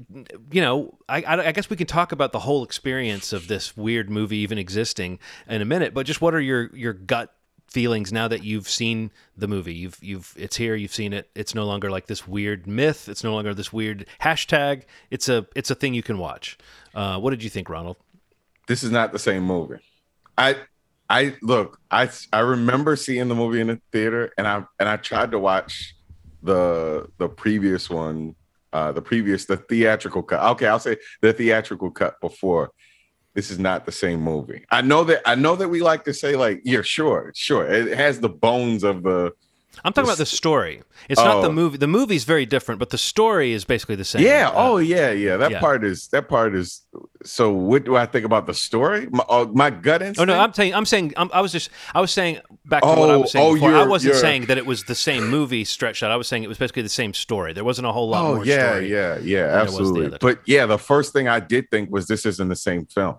you know, I, I, I guess we can talk about the whole experience of this weird movie even existing in a minute. But just what are your your gut feelings now that you've seen the movie? You've you've it's here. You've seen it. It's no longer like this weird myth. It's no longer this weird hashtag. It's a it's a thing you can watch. Uh, what did you think, Ronald? this is not the same movie. I I look, I I remember seeing the movie in the theater and I and I tried to watch the the previous one, uh the previous the theatrical cut. Okay, I'll say the theatrical cut before. This is not the same movie. I know that I know that we like to say like, yeah, sure, sure. It has the bones of the I'm talking about the story. It's not the Oh. movie. The movie's very different, but the story is basically the same. Yeah. Oh, yeah, yeah. That yeah. part is that part is. So, what do I think about the story? My, uh, my gut Oh instinct. no, I'm saying I'm saying I'm, I was just I was saying back to what I Oh, was saying oh, before. I wasn't you're- saying that it was the same movie stretched out. I was saying it was basically the same story. There wasn't a whole lot Oh more yeah, yeah, yeah, than there was the absolutely. But yeah, the first thing I did think was this isn't the same film.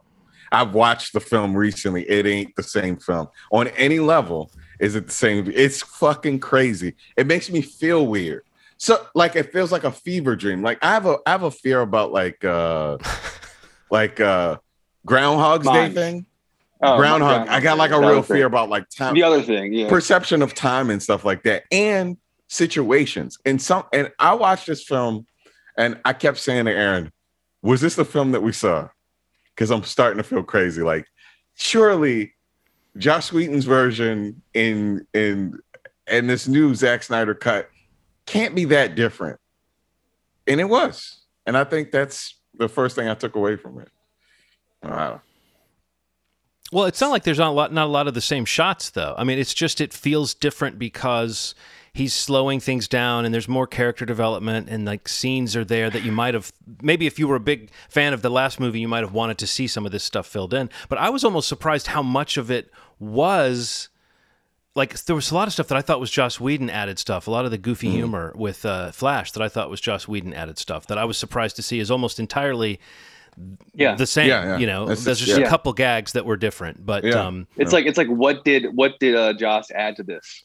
I've watched the film recently. It ain't the same film on any level. Is it the same? It's fucking crazy. It makes me feel weird. So like it feels like a fever dream. Like I have a I have a fear about like uh like uh Groundhog's Day thing. Oh, Groundhog. I got like a real fear about like time The other thing, yeah. perception of time and stuff like that and situations and some and i watched this film and i kept saying to aaron was this the film that we saw because i'm starting to feel crazy like surely Joss Whedon's version in in and this new Zack snyder cut can't be that different and it was and i think that's the first thing i took away from it Wow. Well, it's not like there's not a lot not a lot of the same shots though. I mean, it's just it feels different because he's slowing things down and there's more character development and like scenes are there that you might have maybe if you were a big fan of the last movie you might have wanted to see some of this stuff filled in. But I was almost surprised how much of it was like there was a lot of stuff that I thought was Joss Whedon added stuff. A lot of the goofy Mm. humor with uh, Flash that I thought was Joss Whedon added stuff that I was surprised to see is almost entirely yeah. the same. Yeah, yeah. You know, That's there's just- just yeah. a couple gags that were different, but Yeah. um, It's like it's like what did what did uh, Joss add to this?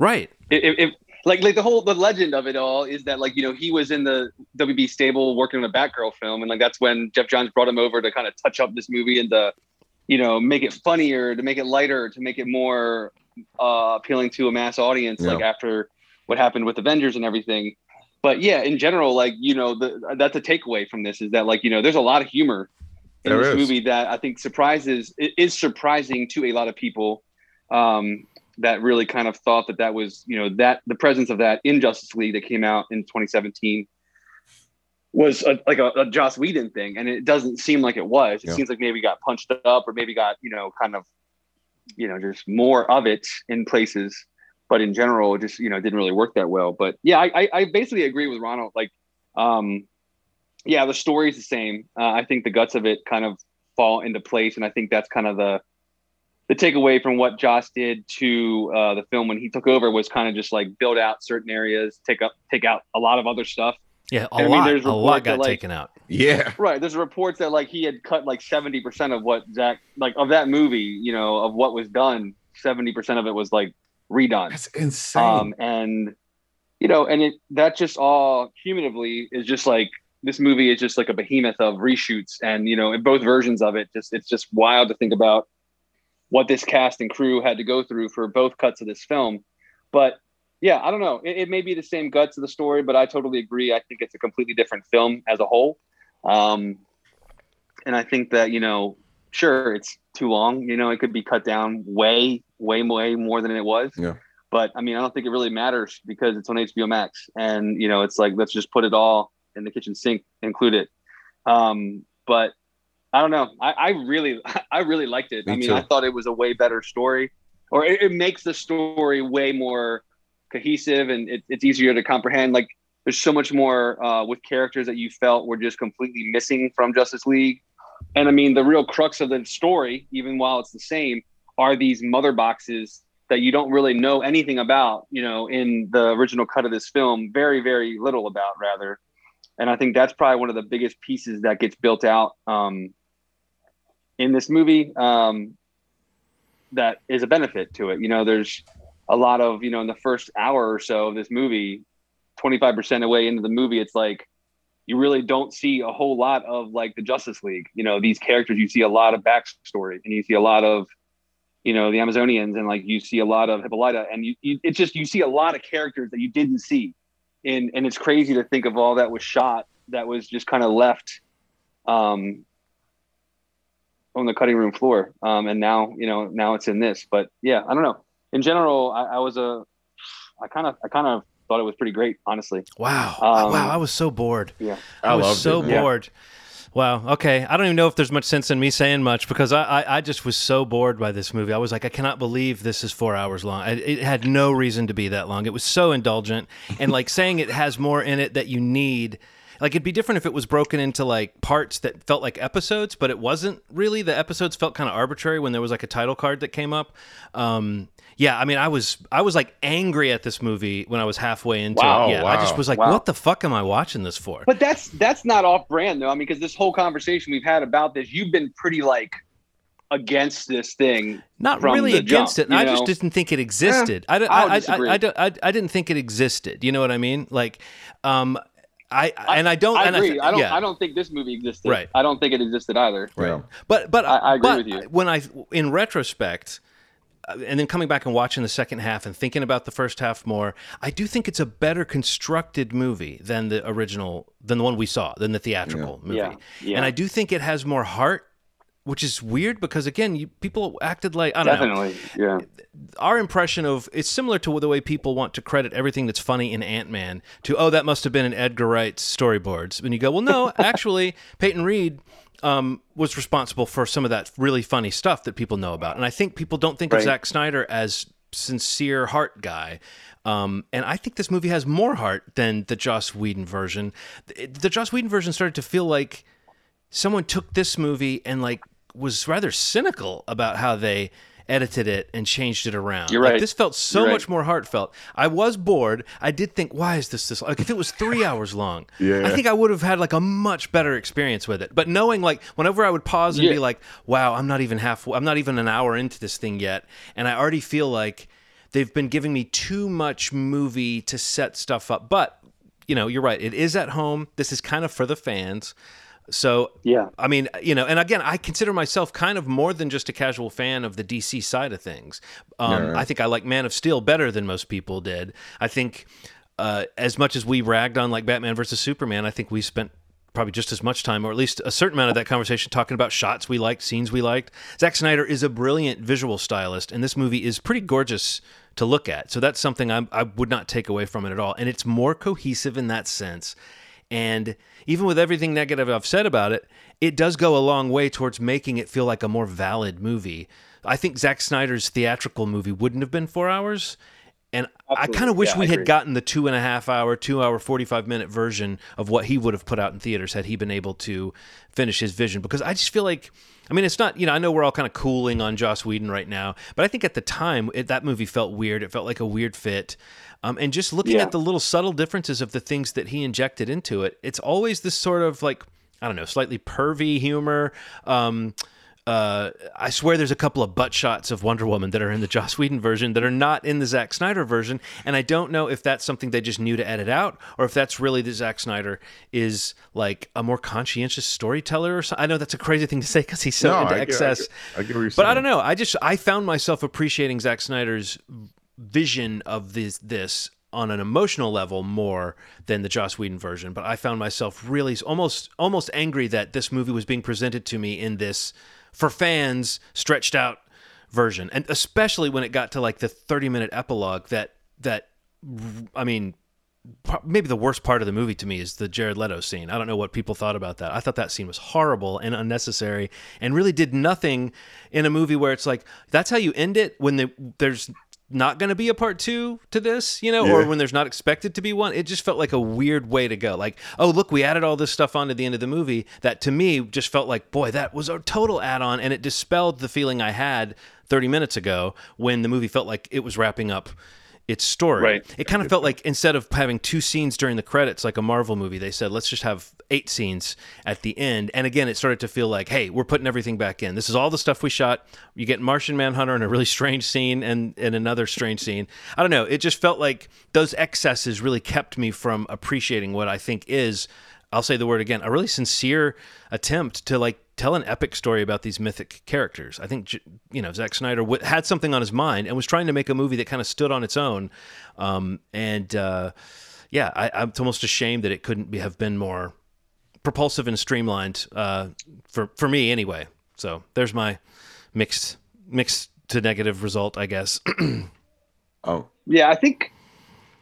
right. If, if like like the whole the legend of it all is that like you know he was in the WB stable working on a Batgirl film and like that's when Geoff Johns brought him over to kind of touch up this movie and to you know make it funnier to make it lighter to make it more uh appealing to a mass audience like after what happened with Avengers and everything. But yeah, in general, like you know, the, that's a takeaway from this is that like you know, there's a lot of humor in There this is. movie that I think surprises is surprising to a lot of people um, that really kind of thought that that was you know that the presence of that in Justice League that came out in 2017 was a, like a, a Joss Whedon thing, and it doesn't seem like it was. It Yeah. seems like maybe got punched up or maybe got you know kind of you know just more of it in places but in general it just you know didn't really work that well but yeah i i, I basically agree with ronald like um yeah, the story's the same. Uh, I think the guts of it kind of fall into place, and I think that's kind of the the takeaway from what Joss did to uh, the film when he took over was kind of just like build out certain areas, take up, take out a lot of other stuff. Yeah, a I mean, lot, there's a lot reports got that, like- taken out. Yeah. Right. There's reports that like he had cut like 70% of what Zack like of that movie, you know, of what was done. 70% of it was like redone. That's insane. Um, and you know, and it that just all cumulatively is just like this movie is just like a behemoth of reshoots, and you know, in both versions of it, just it's just wild to think about what this cast and crew had to go through for both cuts of this film. But yeah, I don't know. It, it may be the same guts of the story, but I totally agree. I think it's a completely different film as a whole. Um, and I think that you know, sure, it's too long. You know, it could be cut down way, way, way more than it was. Yeah. But I mean, I don't think it really matters because it's on HBO Max, and you know, it's like let's just put it all in the kitchen sink, include it. Um, but I don't know. I, I really, I really liked it. Me I mean, too. I thought it was a way better story, or it, it makes the story way more cohesive and it, it's easier to comprehend. Like, there's so much more uh, with characters that you felt were just completely missing from Justice League. And I mean, the real crux of the story, even while it's the same, are these mother boxes that you don't really know anything about, you know, in the original cut of this film, very, very little about, rather. And I think that's probably one of the biggest pieces that gets built out um, in this movie um, that is a benefit to it. You know, there's a lot of, you know, in the first hour or so of this movie, 25% away into the movie, it's like, you really don't see a whole lot of like the Justice League. You know, these characters, you see a lot of backstory and you see a lot of, you know, the Amazonians and like you see a lot of Hippolyta and you, you it's just, you see a lot of characters that you didn't see. And, and it's crazy to think of all that was shot that was just kind of left um, on the cutting room floor. Um, and now, you know, now it's in this, but yeah, I don't know. In general, I, I was a, I kind of, I kind of thought it was pretty great, honestly. Wow, Um, wow, I was so bored. Yeah. I, I was so it, man. bored. Wow. Okay. I don't even know if there's much sense in me saying much because I, I, I just was so bored by this movie. I was like, I cannot believe this is four hours long. I, it had no reason to be that long. It was so indulgent. And like saying it has more in it that you need. Like it'd be different if it was broken into like parts that felt like episodes, but it wasn't really. The episodes felt kind of arbitrary when there was like a title card that came up. Um, yeah, I mean, I was I was like angry at this movie when I was halfway into Wow, it. Yeah, I just was like, Wow. what the fuck am I watching this for? But that's that's not off brand though. I mean, because this whole conversation we've had about this, you've been pretty like against this thing. not really against jump, it. I you just didn't think it existed. I, I I, I. I, I, I, I didn't think it existed. You know what I mean? Like, um, I, and I don't. I and agree. th- I, don't. yeah. I don't think this movie existed. Right. I don't think it existed either. Yeah. But but I- I agree but with you. When I in retrospect, uh, and then coming back and watching the second half and thinking about the first half more, I do think it's a better constructed movie than the original, than the one we saw, than the theatrical movie. Yeah, yeah. And I do think it has more heart, which is weird because again, you, people acted like I don't know Definitely. Yeah. our impression of it's similar to the way people want to credit everything that's funny in Ant Man to oh that must have been in Edgar Wright's storyboards, and you go well no actually Peyton Reed um, was responsible for some of that really funny stuff that people know about, and I think people don't think of Right. Zack Snyder as sincere heart guy. Um, and I think this movie has more heart than the Joss Whedon version. The, the Joss Whedon version started to feel like someone took this movie and like was rather cynical about how they edited it and changed it around. You're Like, right. this felt so You're right. much more heartfelt. I was bored. I did think, why is this this like? If it was three hours long, Yeah. I think I would have had like a much better experience with it. But knowing like whenever I would pause and Yeah. be like, wow, I'm not even half. I'm not even an hour into this thing yet, and I already feel like they've been giving me too much movie to set stuff up. But you know, you're right. It is at home. This is kind of for the fans. So Yeah. I mean, you know, and again, I consider myself kind of more than just a casual fan of the DC side of things. Um, Yeah, right. I think I like Man of Steel better than most people did. I think uh, as much as we ragged on like Batman versus Superman, I think we spent probably just as much time, or at least a certain amount of that conversation, talking about shots we liked, scenes we liked. Zack Snyder is a brilliant visual stylist, and this movie is pretty gorgeous to look at. So that's something I, I would not take away from it at all. And it's more cohesive in that sense. And even with everything negative I've said about it, it does go a long way towards making it feel like a more valid movie. I think Zack Snyder's theatrical movie wouldn't have been four hours. And I kind of wish yeah, we had gotten the two and a half hour, two hour, 45 minute version of what he would have put out in theaters had he been able to finish his vision. Because I just feel like, I mean, it's not, you know, I know we're all kind of cooling on Joss Whedon right now, but I think at the time it, that movie felt weird. It felt like a weird fit. Um, and just looking yeah. at the little subtle differences of the things that he injected into it, it's always this sort of like, I don't know, slightly pervy humor. Um, uh, I swear there's a couple of butt shots of Wonder Woman that are in the Joss Whedon version that are not in the Zack Snyder version, and I don't know if that's something they just knew to edit out, or if that's really the Zack Snyder is like a more conscientious storyteller. Or something. I know that's a crazy thing to say because he's so no, into I excess, I I but I don't know. I just I found myself appreciating Zack Snyder's vision of this this on an emotional level more than the Joss Whedon version, but I found myself really almost almost angry that this movie was being presented to me in this for fans stretched out version and especially when it got to like the 30 minute epilogue that that i mean maybe the worst part of the movie to me is the Jared Leto scene. I don't know what people thought about that. I thought that scene was horrible and unnecessary and really did nothing in a movie where it's like that's how you end it when the, there's not going to be a part two to this, you know, yeah. or when there's not expected to be one. It just felt like a weird way to go. Like, oh, look, we added all this stuff on to the end of the movie that to me just felt like, boy, that was a total add on. And it dispelled the feeling I had 30 minutes ago when the movie felt like it was wrapping up its story. Right. It kind of felt like instead of having two scenes during the credits like a Marvel movie, they said let's just have eight scenes at the end. And again, it started to feel like, hey, we're putting everything back in. This is all the stuff we shot. You get Martian Manhunter in a really strange scene and and another strange scene. I don't know. It just felt like those excesses really kept me from appreciating what I think is I'll say the word again, a really sincere attempt to like tell an epic story about these mythic characters. I think you know Zack Snyder w- had something on his mind and was trying to make a movie that kind of stood on its own. Um, and uh, yeah, I, am almost ashamed that it couldn't be, have been more propulsive and streamlined uh, for for me anyway. So there's my mixed mixed to negative result, I guess. oh yeah, I think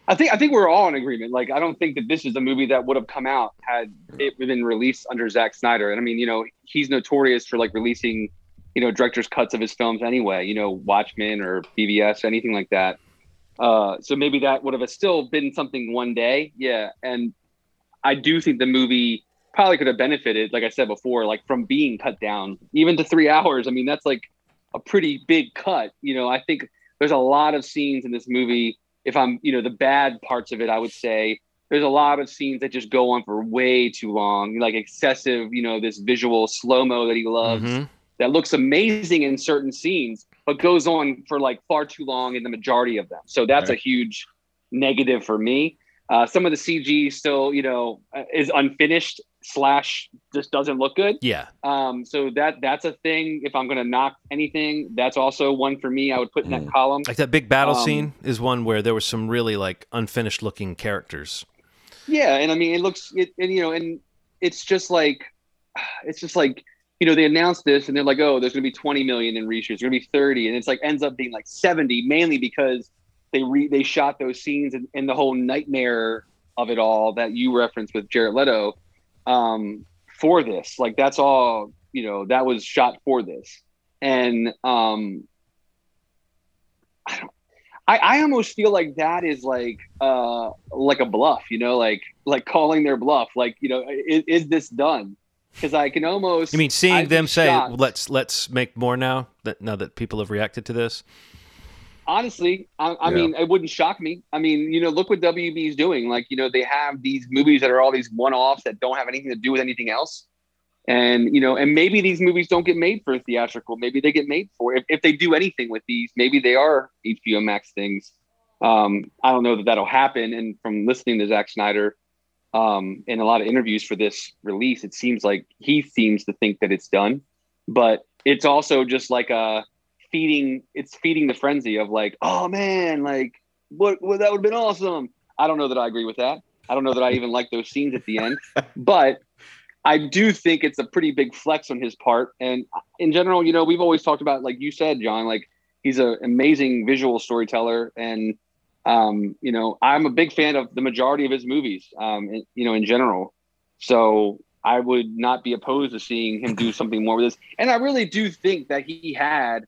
I think I think we're all in agreement. Like, I don't think that this is a movie that would have come out had it been released under Zack Snyder. And I mean, you know, he's notorious for like releasing, you know, director's cuts of his films anyway. You know, Watchmen or BVS, anything like that. Uh, so maybe that would have still been something one day. Yeah, and I do think the movie probably could have benefited, like I said before, like from being cut down even to three hours. I mean, that's like a pretty big cut. You know, I think there's a lot of scenes in this movie if I'm, you know, the bad parts of it, I would say there's a lot of scenes that just go on for way too long, like excessive, you know, this visual slow mo that he loves mm-hmm. that looks amazing in certain scenes, but goes on for like far too long in the majority of them. So that's right. a huge negative for me. Uh, some of the CG still, you know, uh, is unfinished slash just doesn't look good. Yeah. Um. So that that's a thing. If I'm gonna knock anything, that's also one for me. I would put in mm. that column. Like that big battle um, scene is one where there was some really like unfinished looking characters. Yeah, and I mean it looks it, and you know, and it's just like, it's just like you know they announced this and they're like, oh, there's gonna be 20 million in reshoots. There's gonna be 30, and it's like ends up being like 70, mainly because they re they shot those scenes and, and the whole nightmare of it all that you referenced with Jared Leto um, for this. Like that's all you know that was shot for this, and um, I don't. I, I almost feel like that is like uh like a bluff, you know, like like calling their bluff. Like you know, is, is this done? Because I can almost. You mean seeing I'd them say, "Let's let's make more now"? That now that people have reacted to this honestly, I, I yeah. mean, it wouldn't shock me. I mean, you know, look what WB is doing. Like, you know, they have these movies that are all these one-offs that don't have anything to do with anything else. And you know, and maybe these movies don't get made for theatrical. Maybe they get made for if, if they do anything with these. Maybe they are HBO Max things. Um, I don't know that that'll happen. And from listening to Zack Snyder um, in a lot of interviews for this release, it seems like he seems to think that it's done. But it's also just like a feeding it's feeding the frenzy of like, oh man, like what, what that would have been awesome. I don't know that I agree with that. I don't know that I even like those scenes at the end, but I do think it's a pretty big flex on his part. And in general, you know, we've always talked about, like you said, John, like he's an amazing visual storyteller. And, um, you know, I'm a big fan of the majority of his movies, um, you know, in general. So I would not be opposed to seeing him do something more with this. And I really do think that he had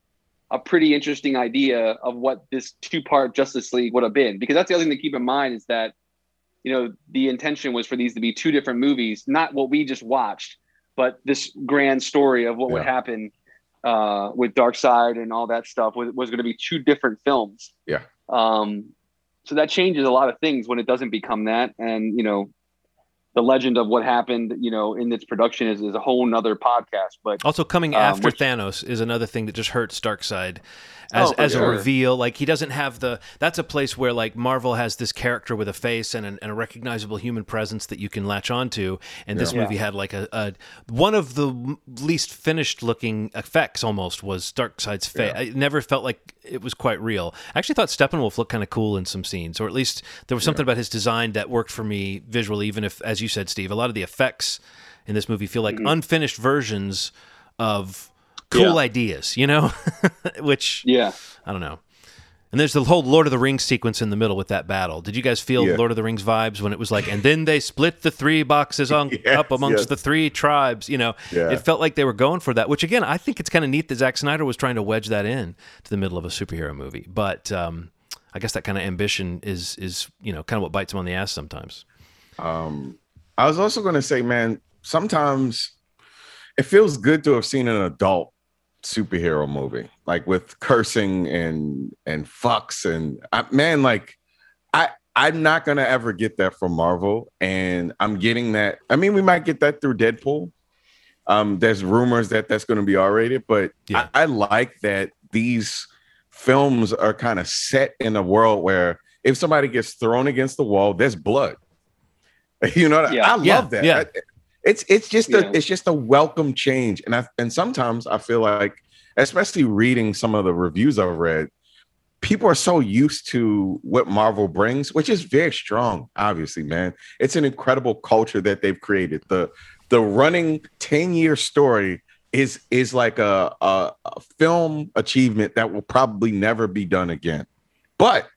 a pretty interesting idea of what this two part Justice League would have been. Because that's the other thing to keep in mind is that, you know, the intention was for these to be two different movies, not what we just watched, but this grand story of what yeah. would happen uh, with Darkseid and all that stuff was, was going to be two different films. Yeah. Um, so that changes a lot of things when it doesn't become that. And, you know, the legend of what happened, you know, in its production is, is a whole nother podcast. But also coming um, after which, Thanos is another thing that just hurts Darkseid as, oh, as sure. a reveal. Like he doesn't have the. That's a place where like Marvel has this character with a face and, an, and a recognizable human presence that you can latch onto. And this yeah. movie had like a, a, one of the least finished looking effects almost was Darkseid's face. Yeah. It never felt like it was quite real. I actually thought Steppenwolf looked kind of cool in some scenes, or at least there was something yeah. about his design that worked for me visually. Even if, as you said, Steve, a lot of the effects in this movie feel like mm-hmm. unfinished versions of cool yeah. ideas, you know? Which yeah, I don't know. And there's the whole Lord of the Rings sequence in the middle with that battle. Did you guys feel yeah. Lord of the Rings vibes when it was like, and then they split the three boxes on yes, up amongst yes. the three tribes? You know, yeah. it felt like they were going for that. Which again, I think it's kind of neat that Zack Snyder was trying to wedge that in to the middle of a superhero movie. But um, I guess that kind of ambition is is you know kind of what bites him on the ass sometimes. Um, I was also going to say, man, sometimes it feels good to have seen an adult superhero movie, like with cursing and and fucks and I, man, like I I'm not gonna ever get that from Marvel, and I'm getting that. I mean, we might get that through Deadpool. Um, there's rumors that that's going to be R rated, but yeah. I, I like that these films are kind of set in a world where if somebody gets thrown against the wall, there's blood. You know, yeah. I love yeah. that. Yeah. It's it's just a it's just a welcome change, and I and sometimes I feel like, especially reading some of the reviews I've read, people are so used to what Marvel brings, which is very strong. Obviously, man, it's an incredible culture that they've created. the The running ten year story is is like a, a, a film achievement that will probably never be done again, but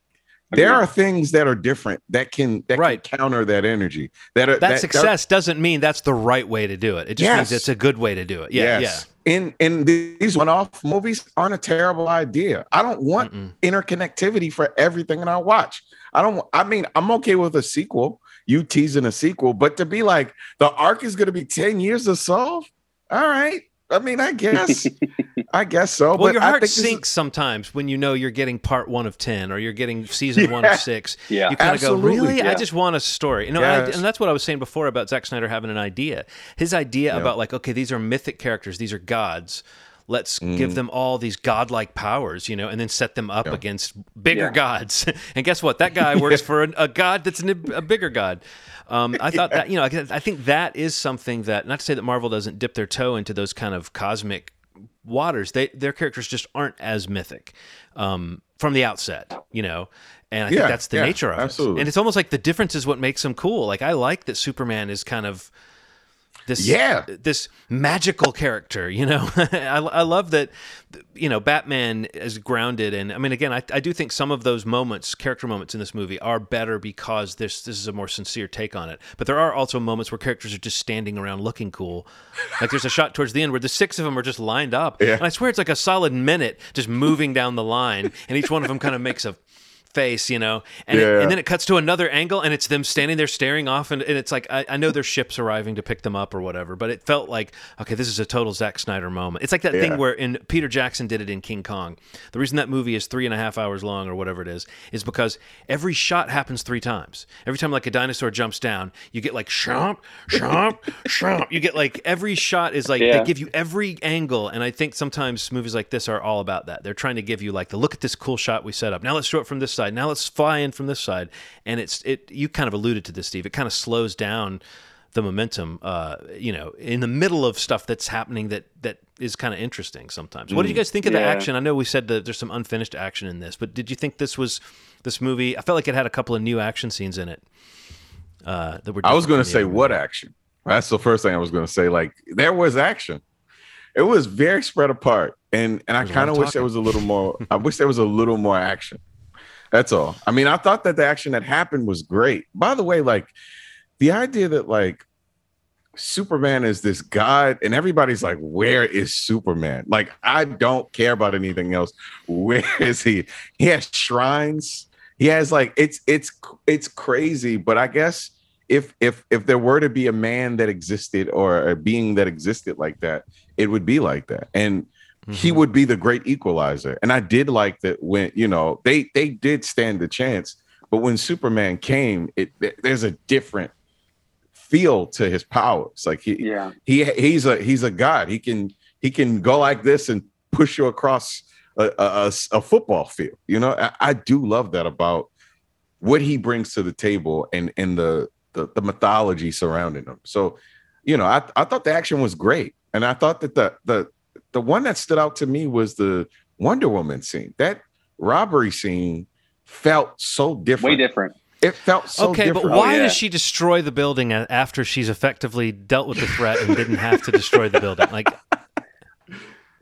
there are things that are different that can that right. can counter that energy. That are, that, that success that, doesn't mean that's the right way to do it. It just yes. means it's a good way to do it. Yeah, yes. yeah. In in these one-off movies aren't a terrible idea. I don't want Mm-mm. interconnectivity for everything that I watch. I don't. I mean, I'm okay with a sequel. You teasing a sequel, but to be like the arc is going to be ten years to solve. All right, I mean, I guess, I guess so. Well, but your heart sinks is... sometimes when you know you're getting part one of ten or you're getting season yeah. one of six. Yeah, you kind of go, really? Yeah. I just want a story. You know, yes. and that's what I was saying before about Zack Snyder having an idea. His idea yeah. about like, okay, these are mythic characters, these are gods. Let's mm. give them all these godlike powers, you know, and then set them up yeah. against bigger gods. and guess what? That guy works for a, a god that's an, a bigger god. Um, I thought that you know I, I think that is something that not to say that Marvel doesn't dip their toe into those kind of cosmic waters. They their characters just aren't as mythic um, from the outset, you know. And I yeah, think that's the yeah, nature of absolutely. it. And it's almost like the difference is what makes them cool. Like I like that Superman is kind of this yeah. this magical character you know? I, I love that you know batman is grounded and i mean again I, I do think some of those moments character moments in this movie are better because this this is a more sincere take on it. But there are also moments where characters are just standing around looking cool. Like there's a shot towards the end where the six of them are just lined up. Yeah. and i swear it's like a solid minute just moving down the line and each one of them kind of makes a face, you know, and, yeah. it, and then it cuts to another angle and it's them standing there staring off. And, and it's like, I, I, know their ship's arriving to pick them up or whatever, but it felt like, okay, this is a total Zack Snyder moment. It's like that yeah. thing where in Peter Jackson did it in King Kong. The reason that movie is three and a half hours long or whatever it is, is because every shot happens three times. Every time like a dinosaur jumps down, you get like shomp, shomp, shomp. You get like every shot is like, yeah. they give you every angle. And I think sometimes movies like this are all about that. They're trying to give you like the look at this cool shot we set up. Now let's show it from this side. Now let's fly in from this side. And it's it. You kind of alluded to this, Steve. It kind of slows down the momentum. Uh, you know, in the middle of stuff that's happening that that is kind of interesting sometimes. What did you mm. guys think of yeah. the action? I know we said that there's some unfinished action in this, but did you think this was this movie? I felt like it had a couple of new action scenes in it. Uh, that were. I was going to say what action. That's the first thing I was going to say. Like there was action. It was very spread apart, and and I kind of wish there was a little more. I wish there was a little more action. That's all. I mean, I thought that the action that happened was great. By the way, like the idea that like Superman is this god, and everybody's like, "Where is Superman?" Like, I don't care about anything else. Where is he? He has shrines. He has like it's it's it's crazy. But I guess if if if there were to be a man that existed or a being that existed like that, it would be like that, and mm-hmm. he would be the great equalizer. And I did like that when you know they they did stand the chance, but when Superman came, it there's a different feel to his powers. Like he, yeah, he he's a he's a god. He can he can go like this and push you across a, a, a football field. You know, I, I, do love that about what he brings to the table and and the, the the mythology surrounding him. So, you know, I I thought the action was great, and I thought that the the the one that stood out to me was the Wonder Woman scene. That robbery scene felt so different. Way different. It felt so okay, different. but why oh, yeah. does she destroy the building after she's effectively dealt with the threat and didn't have to destroy the building? Like,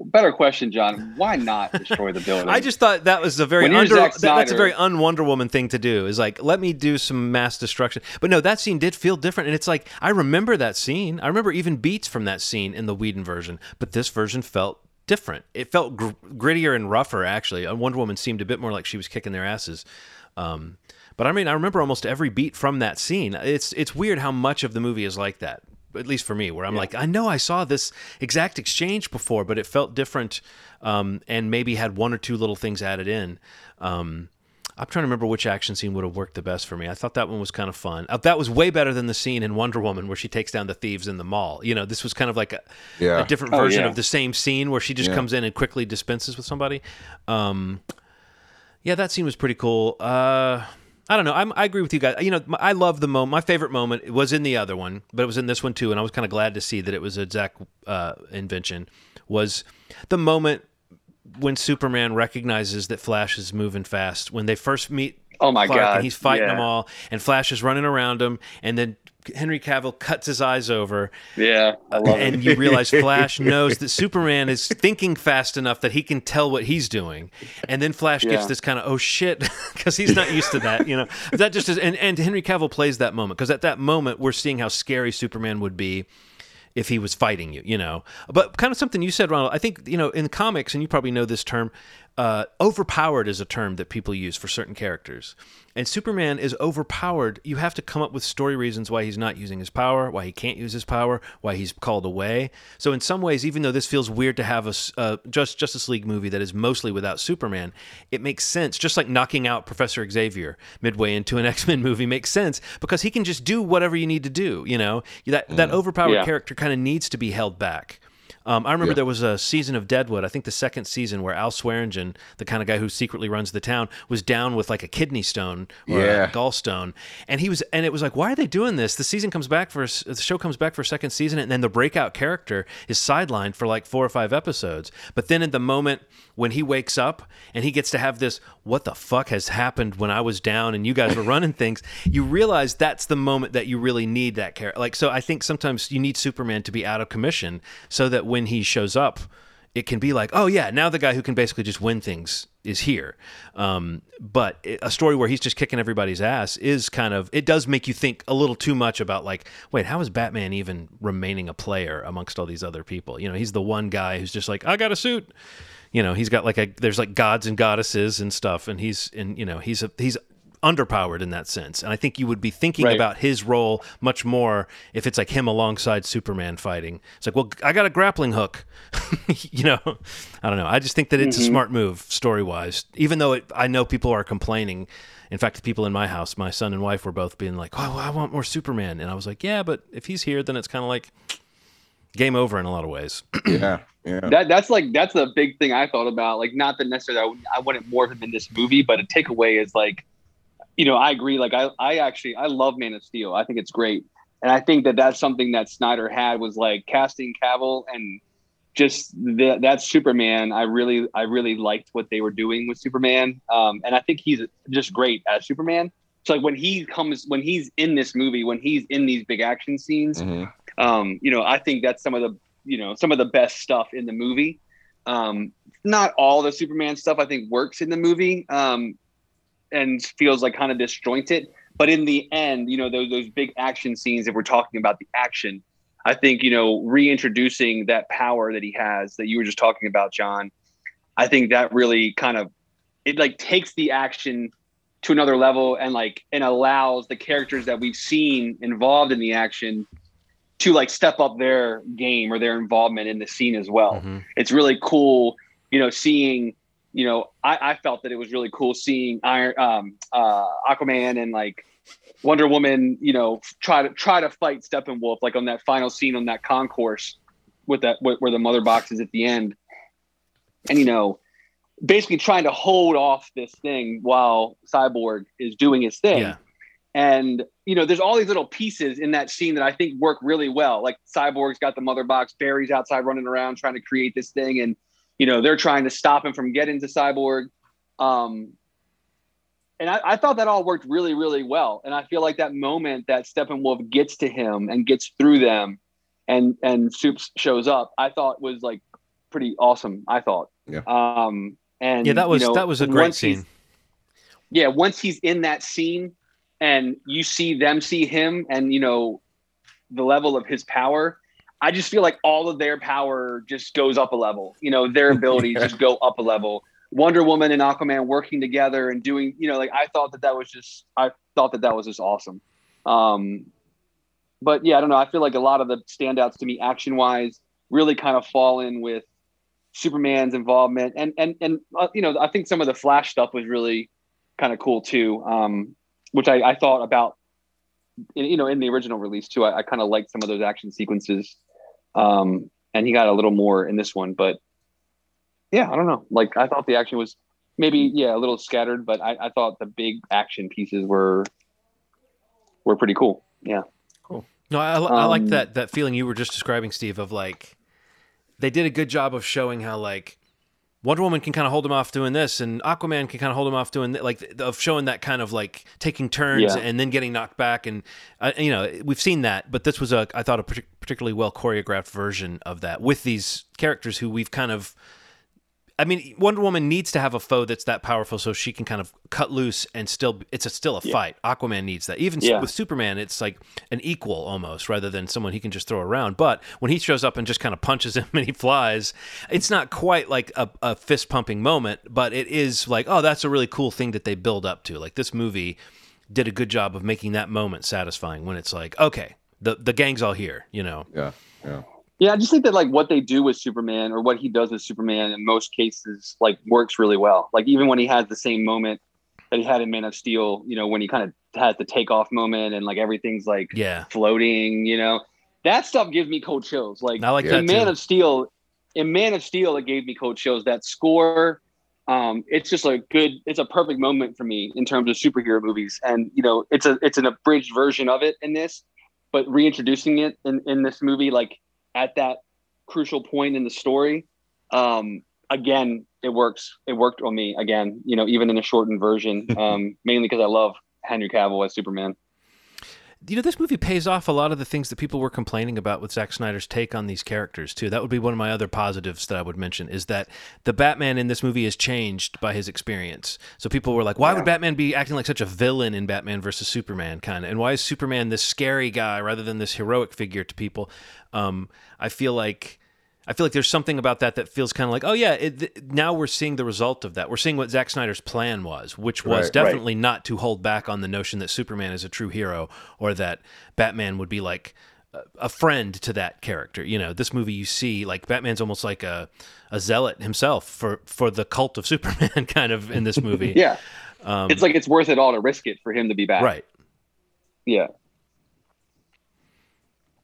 better question, John. Why not destroy the building? I just thought that was a very under, that, that's a very un Wonder Woman thing to do. Is like let me do some mass destruction. But no, that scene did feel different, and it's like I remember that scene. I remember even beats from that scene in the Whedon version, but this version felt different. It felt gr- grittier and rougher. Actually, Wonder Woman seemed a bit more like she was kicking their asses. Um, but I mean, I remember almost every beat from that scene. It's it's weird how much of the movie is like that. At least for me, where I'm yeah. like, I know I saw this exact exchange before, but it felt different, um, and maybe had one or two little things added in. Um, I'm trying to remember which action scene would have worked the best for me. I thought that one was kind of fun. Uh, that was way better than the scene in Wonder Woman where she takes down the thieves in the mall. You know, this was kind of like a, yeah. a different oh, version yeah. of the same scene where she just comes in and quickly dispenses with somebody. Um, yeah, that scene was pretty cool. Uh, I don't know. I'm, i agree with you guys. You know, I love the moment. My favorite moment was in the other one, but it was in this one too, and I was kind of glad to see that it was a Zack uh, invention. Was the moment when Superman recognizes that Flash is moving fast when they first meet. Oh my Clark, god! And he's fighting yeah. them all, and Flash is running around him, and then Henry Cavill cuts his eyes over. Yeah, I uh, love and it. you realize Flash knows that Superman is thinking fast enough that he can tell what he's doing, and then Flash yeah. gets this kind of oh shit because he's not used to that. You know, that just is. And and Henry Cavill plays that moment because at that moment we're seeing how scary Superman would be if he was fighting you, you know. But kind of something you said, Ronald. I think you know in comics, and you probably know this term. Uh, overpowered is a term that people use for certain characters and Superman is overpowered, you have to come up with story reasons why he's not using his power, why he can't use his power, why he's called away. So in some ways, even though this feels weird to have a uh, just Justice League movie that is mostly without Superman, it makes sense. Just like knocking out Professor Xavier midway into an X Men movie makes sense because he can just do whatever you need to do. You know that that mm. overpowered yeah. character kind of needs to be held back. Um, I remember yeah. there was a season of Deadwood, I think the second season, where Al Swearingen, the kind of guy who secretly runs the town, was down with like a kidney stone or yeah. a gallstone, and he was, and it was like, why are they doing this? The season comes back for the show comes back for a second season, and then the breakout character is sidelined for like four or five episodes. But then at the moment when he wakes up and he gets to have this, what the fuck has happened when I was down and you guys were running things? You realize that's the moment that you really need that character. Like, so I think sometimes you need Superman to be out of commission so that when when he shows up, it can be like, oh yeah, now the guy who can basically just win things is here. Um, but a story where he's just kicking everybody's ass is kind of it does make you think a little too much about like, wait, how is Batman even remaining a player amongst all these other people? You know, he's the one guy who's just like, I got a suit. You know, he's got like a there's like gods and goddesses and stuff, and he's and you know he's a he's underpowered in that sense. And I think you would be thinking right. about his role much more if it's like him alongside Superman fighting. It's like, well, I got a grappling hook. you know, I don't know. I just think that it's mm-hmm. a smart move story wise, even though it, I know people are complaining. In fact, the people in my house, my son and wife were both being like, oh, I want more Superman. And I was like, yeah, but if he's here, then it's kind of like game over in a lot of ways. yeah. Yeah. That that's like that's the big thing I thought about. Like, not that necessarily I, I wanted more of him in this movie, but a takeaway is like you know, I agree. Like I, I actually, I love Man of Steel. I think it's great. And I think that that's something that Snyder had was like casting Cavill and just the, that Superman. I really, I really liked what they were doing with Superman. Um, and I think he's just great as Superman. So like when he comes, when he's in this movie, when he's in these big action scenes, mm-hmm. um, you know, I think that's some of the, you know, some of the best stuff in the movie. Um, not all the Superman stuff I think works in the movie. Um, and feels like kind of disjointed. But in the end, you know, those those big action scenes, if we're talking about the action, I think you know reintroducing that power that he has that you were just talking about, John. I think that really kind of it like takes the action to another level and like and allows the characters that we've seen involved in the action to like step up their game or their involvement in the scene as well. Mm-hmm. It's really cool, you know, seeing, you know, I, I felt that it was really cool seeing Iron um uh Aquaman and like Wonder Woman, you know, try to try to fight Steppenwolf like on that final scene on that concourse with that where, where the mother box is at the end. And you know, basically trying to hold off this thing while Cyborg is doing his thing. Yeah. And you know, there's all these little pieces in that scene that I think work really well. Like Cyborg's got the mother box, Barry's outside running around trying to create this thing, and you know, they're trying to stop him from getting to Cyborg. Um, and I, I thought that all worked really, really well. And I feel like that moment that Steppenwolf gets to him and gets through them, and and Supes shows up, I thought was like pretty awesome. I thought. Yeah. Um. And Yeah, that was you know, that was a great scene. yeah, once he's in that scene and you see them see him and you know the level of his power, I just feel like all of their power just goes up a level. You know, their abilities Yeah. just go up a level. Wonder Woman and Aquaman working together and doing, you know, like I thought that that was just, I thought that that was just awesome. Um, but yeah, I don't know. I feel like a lot of the standouts to me, action wise, really kind of fall in with Superman's involvement, and and and uh, you know, I think some of the Flash stuff was really kind of cool too. Um, which I, I thought about, in, you know, in the original release too. I, I kind of liked some of those action sequences, um, and he got a little more in this one. But yeah, I don't know. Like I thought the action was maybe yeah a little scattered, but I, I thought the big action pieces were were pretty cool. Yeah. Cool. No, I, I like Um, that that feeling you were just describing, Steve. Of like, they did a good job of showing how like Wonder Woman can kind of hold him off doing this, and Aquaman can kind of hold him off doing th- like th- of showing that kind of like taking turns Yeah. and then getting knocked back, and uh, you know we've seen that, but this was a I thought a partic- particularly well choreographed version of that with these characters who we've kind of. I mean, Wonder Woman needs to have a foe that's that powerful so she can kind of cut loose and still it's a, still a fight. Aquaman needs that. Even Yeah. with Superman, it's like an equal almost rather than someone he can just throw around. But when he shows up and just kind of punches him and he flies, it's not quite like a, a fist pumping moment, but it is like, oh, that's a really cool thing that they build up to. Like this movie did a good job of making that moment satisfying when it's like, okay, the the gang's all here, you know. Yeah. Yeah. Yeah, I just think that like what they do with Superman or what he does with Superman in most cases like works really well. Like even when he has the same moment that he had in Man of Steel, you know, when he kind of has the takeoff moment and like everything's like Yeah. floating, you know, that stuff gives me cold chills. Like I like Yeah. in Man too. of Steel, in Man of Steel, it gave me cold chills. That score, um, it's just a good, it's a perfect moment for me in terms of superhero movies. And you know, it's a it's an abridged version of it in this, but reintroducing it in in this movie, like at that crucial point in the story, um, again, it works. It worked on me again. You know, even in a shortened version, um, mainly because I love Henry Cavill as Superman. You know, this movie pays off a lot of the things that people were complaining about with Zack Snyder's take on these characters too. That would be one of my other positives that I would mention is that the Batman in this movie is changed by his experience. So people were like, "Why would Batman be acting like such a villain in Batman versus Superman?" Kind of, and why is Superman this scary guy rather than this heroic figure to people? Um, I feel like. I feel like there's something about that that feels kind of like, oh yeah, it, th- now we're seeing the result of that. We're seeing what Zack Snyder's plan was, which was Right, right. definitely not to hold back on the notion that Superman is a true hero or that Batman would be like a- a friend to that character. You know, this movie you see like Batman's almost like a a zealot himself for for the cult of Superman kind of in this movie. Yeah, Um, it's like it's worth it all to risk it for him to be back. right. Yeah.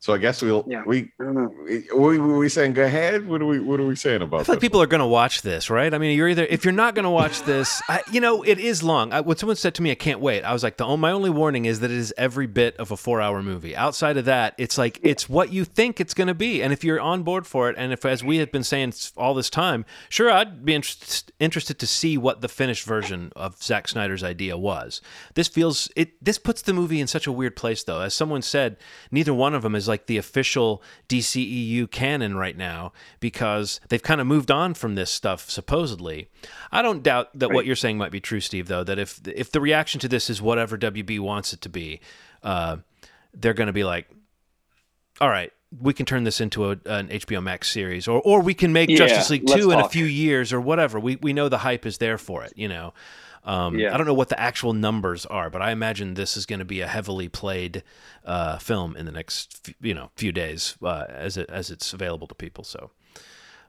So I guess we'll Yeah. we I don't know. we we, we saying go ahead. What are we what are we saying about I feel like this? people are going to watch this, right? I mean, you're either if you're not going to watch this, I, you know, it is long. I, when someone said to me, "I can't wait," I was like, "The oh, my only warning is that it is every bit of a four-hour movie. Outside of that, it's like it's what you think it's going to be, and if you're on board for it, and if as we have been saying all this time, sure, I'd be interest, interested to see what the finished version of Zack Snyder's idea was. This feels it. This puts the movie in such a weird place, though. As someone said, neither one of them is like the official DCEU canon right now because they've kind of moved on from this stuff supposedly. I don't doubt that what you're saying might be true, Steve. Though that if if the reaction to this is whatever WB wants it to be, uh, they're going to be like, all right, we can turn this into a, an HBO Max series, or or we can make Yeah, Justice League two in a few years, or whatever. We we know the hype is there for it. You know, um, Yeah. I don't know what the actual numbers are, but I imagine this is going to be a heavily played uh, film in the next f- you know few days uh, as it as it's available to people. So.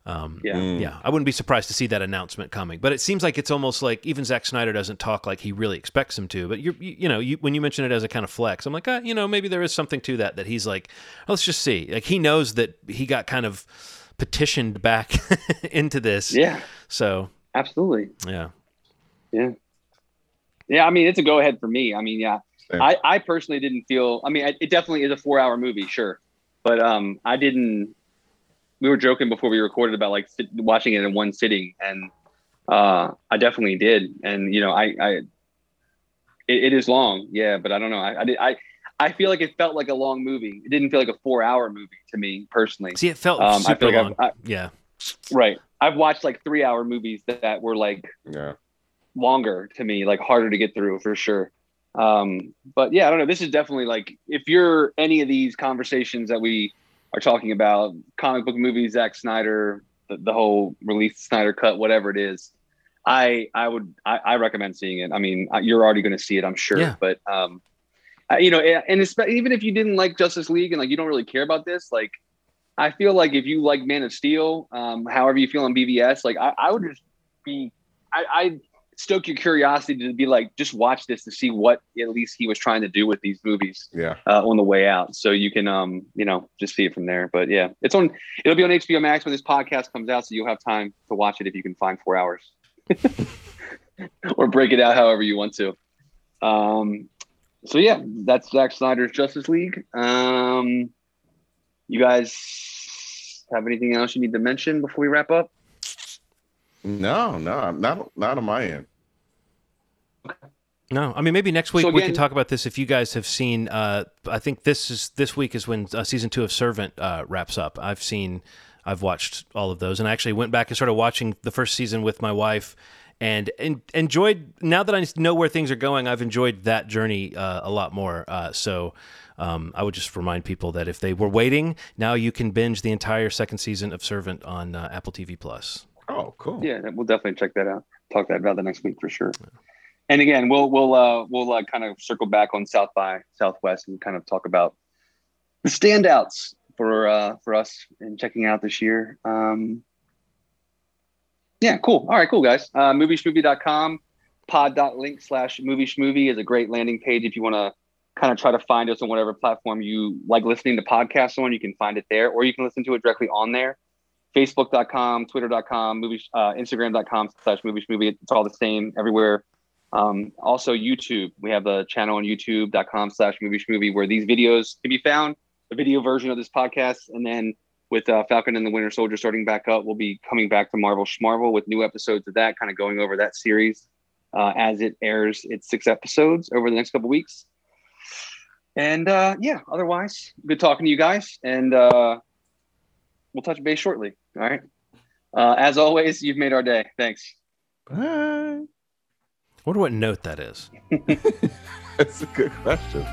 Um, Yeah. Mm. yeah, I wouldn't be surprised to see that announcement coming. But it seems like it's almost like even Zack Snyder doesn't talk like he really expects him to. But you're, you, you know, you, when you mention it as a kind of flex, I'm like, uh, you know, maybe there is something to that. That he's like, let's just see. Like he knows that he got kind of petitioned back into this. Yeah, So absolutely. yeah, Yeah, I mean, it's a go ahead for me. I mean, yeah, Same. I, I personally didn't feel. I mean, it definitely is a four hour movie, sure, but um, I didn't. We were joking before we recorded about like sit, watching it in one sitting, and uh, I definitely did. And you know, I, I, it, it is long, yeah, but I don't know. I, I did. I, I feel like it felt like a long movie. It didn't feel like a four hour movie to me personally. see, it felt Um, I super feel like long. I, yeah, right. I've watched like three hour movies that, that were like Yeah. Longer to me, like harder to get through for sure. Um, but yeah, I don't know. This is definitely like if you're any of these conversations that we are talking about, comic book movies, Zack Snyder, the, the whole release Snyder cut, whatever it is, I I would I, I recommend seeing it. I mean, you're already going to see it, I'm sure. Yeah. But um, I- you know, and even if you didn't like Justice League and like you don't really care about this, like I feel like if you like Man of Steel, um, however you feel on BVS, like I, I would just be I, I stoke your curiosity to be like, just watch this to see what at least he was trying to do with these movies Yeah. uh, on the way out. So you can, um, you know, just see it from there. But yeah, it's on. It'll be on HBO Max when this podcast comes out, so you'll have time to watch it if you can find four hours, or break it out however you want to. Um, so yeah, that's Zack Snyder's Justice League. Um, you guys have anything else you need to mention before we wrap up? No, no, not not on my end. No, I mean maybe next week So we can talk about this if you guys have seen. Uh, I think this is this week is when uh, season two of Servant uh, wraps up. I've seen, I've watched all of those, and I actually went back and started watching the first season with my wife, and, and enjoyed. Now that I know where things are going, I've enjoyed that journey uh, a lot more. Uh, so. Um, I would just remind people that if they were waiting, now you can binge the entire second season of Servant on uh, Apple TV Plus. Oh, cool. Yeah, we'll definitely check that out. Talk that about the next week for sure. And again, we'll we'll uh, we'll uh, kind of circle back on South by Southwest and kind of talk about the standouts for uh, for us in checking out this year. Um, yeah, cool. All right, cool guys. Uh, movieschmovie.com pod.link slash movie schmovie is a great landing page if you want to kind of try to find us on whatever platform you like listening to podcasts on. You can find it there, or you can listen to it directly on there. Facebook.com, Twitter.com, movie, uh, Instagram.com slash movie schmovie. It's all the same everywhere. Um, also YouTube. We have a channel on youtube.com slash movie schmovie where these videos can be found, the video version of this podcast. And then with uh, Falcon and the Winter Soldier starting back up, we'll be coming back to Marvel Schmarvel with new episodes of that, kind of going over that series uh, as it airs its six episodes over the next couple weeks. And uh, yeah, otherwise, good talking to you guys. And uh, we'll touch base shortly. All right. Uh, as always, you've made our day. Thanks. Bye. wonder what note that is. That's a good question.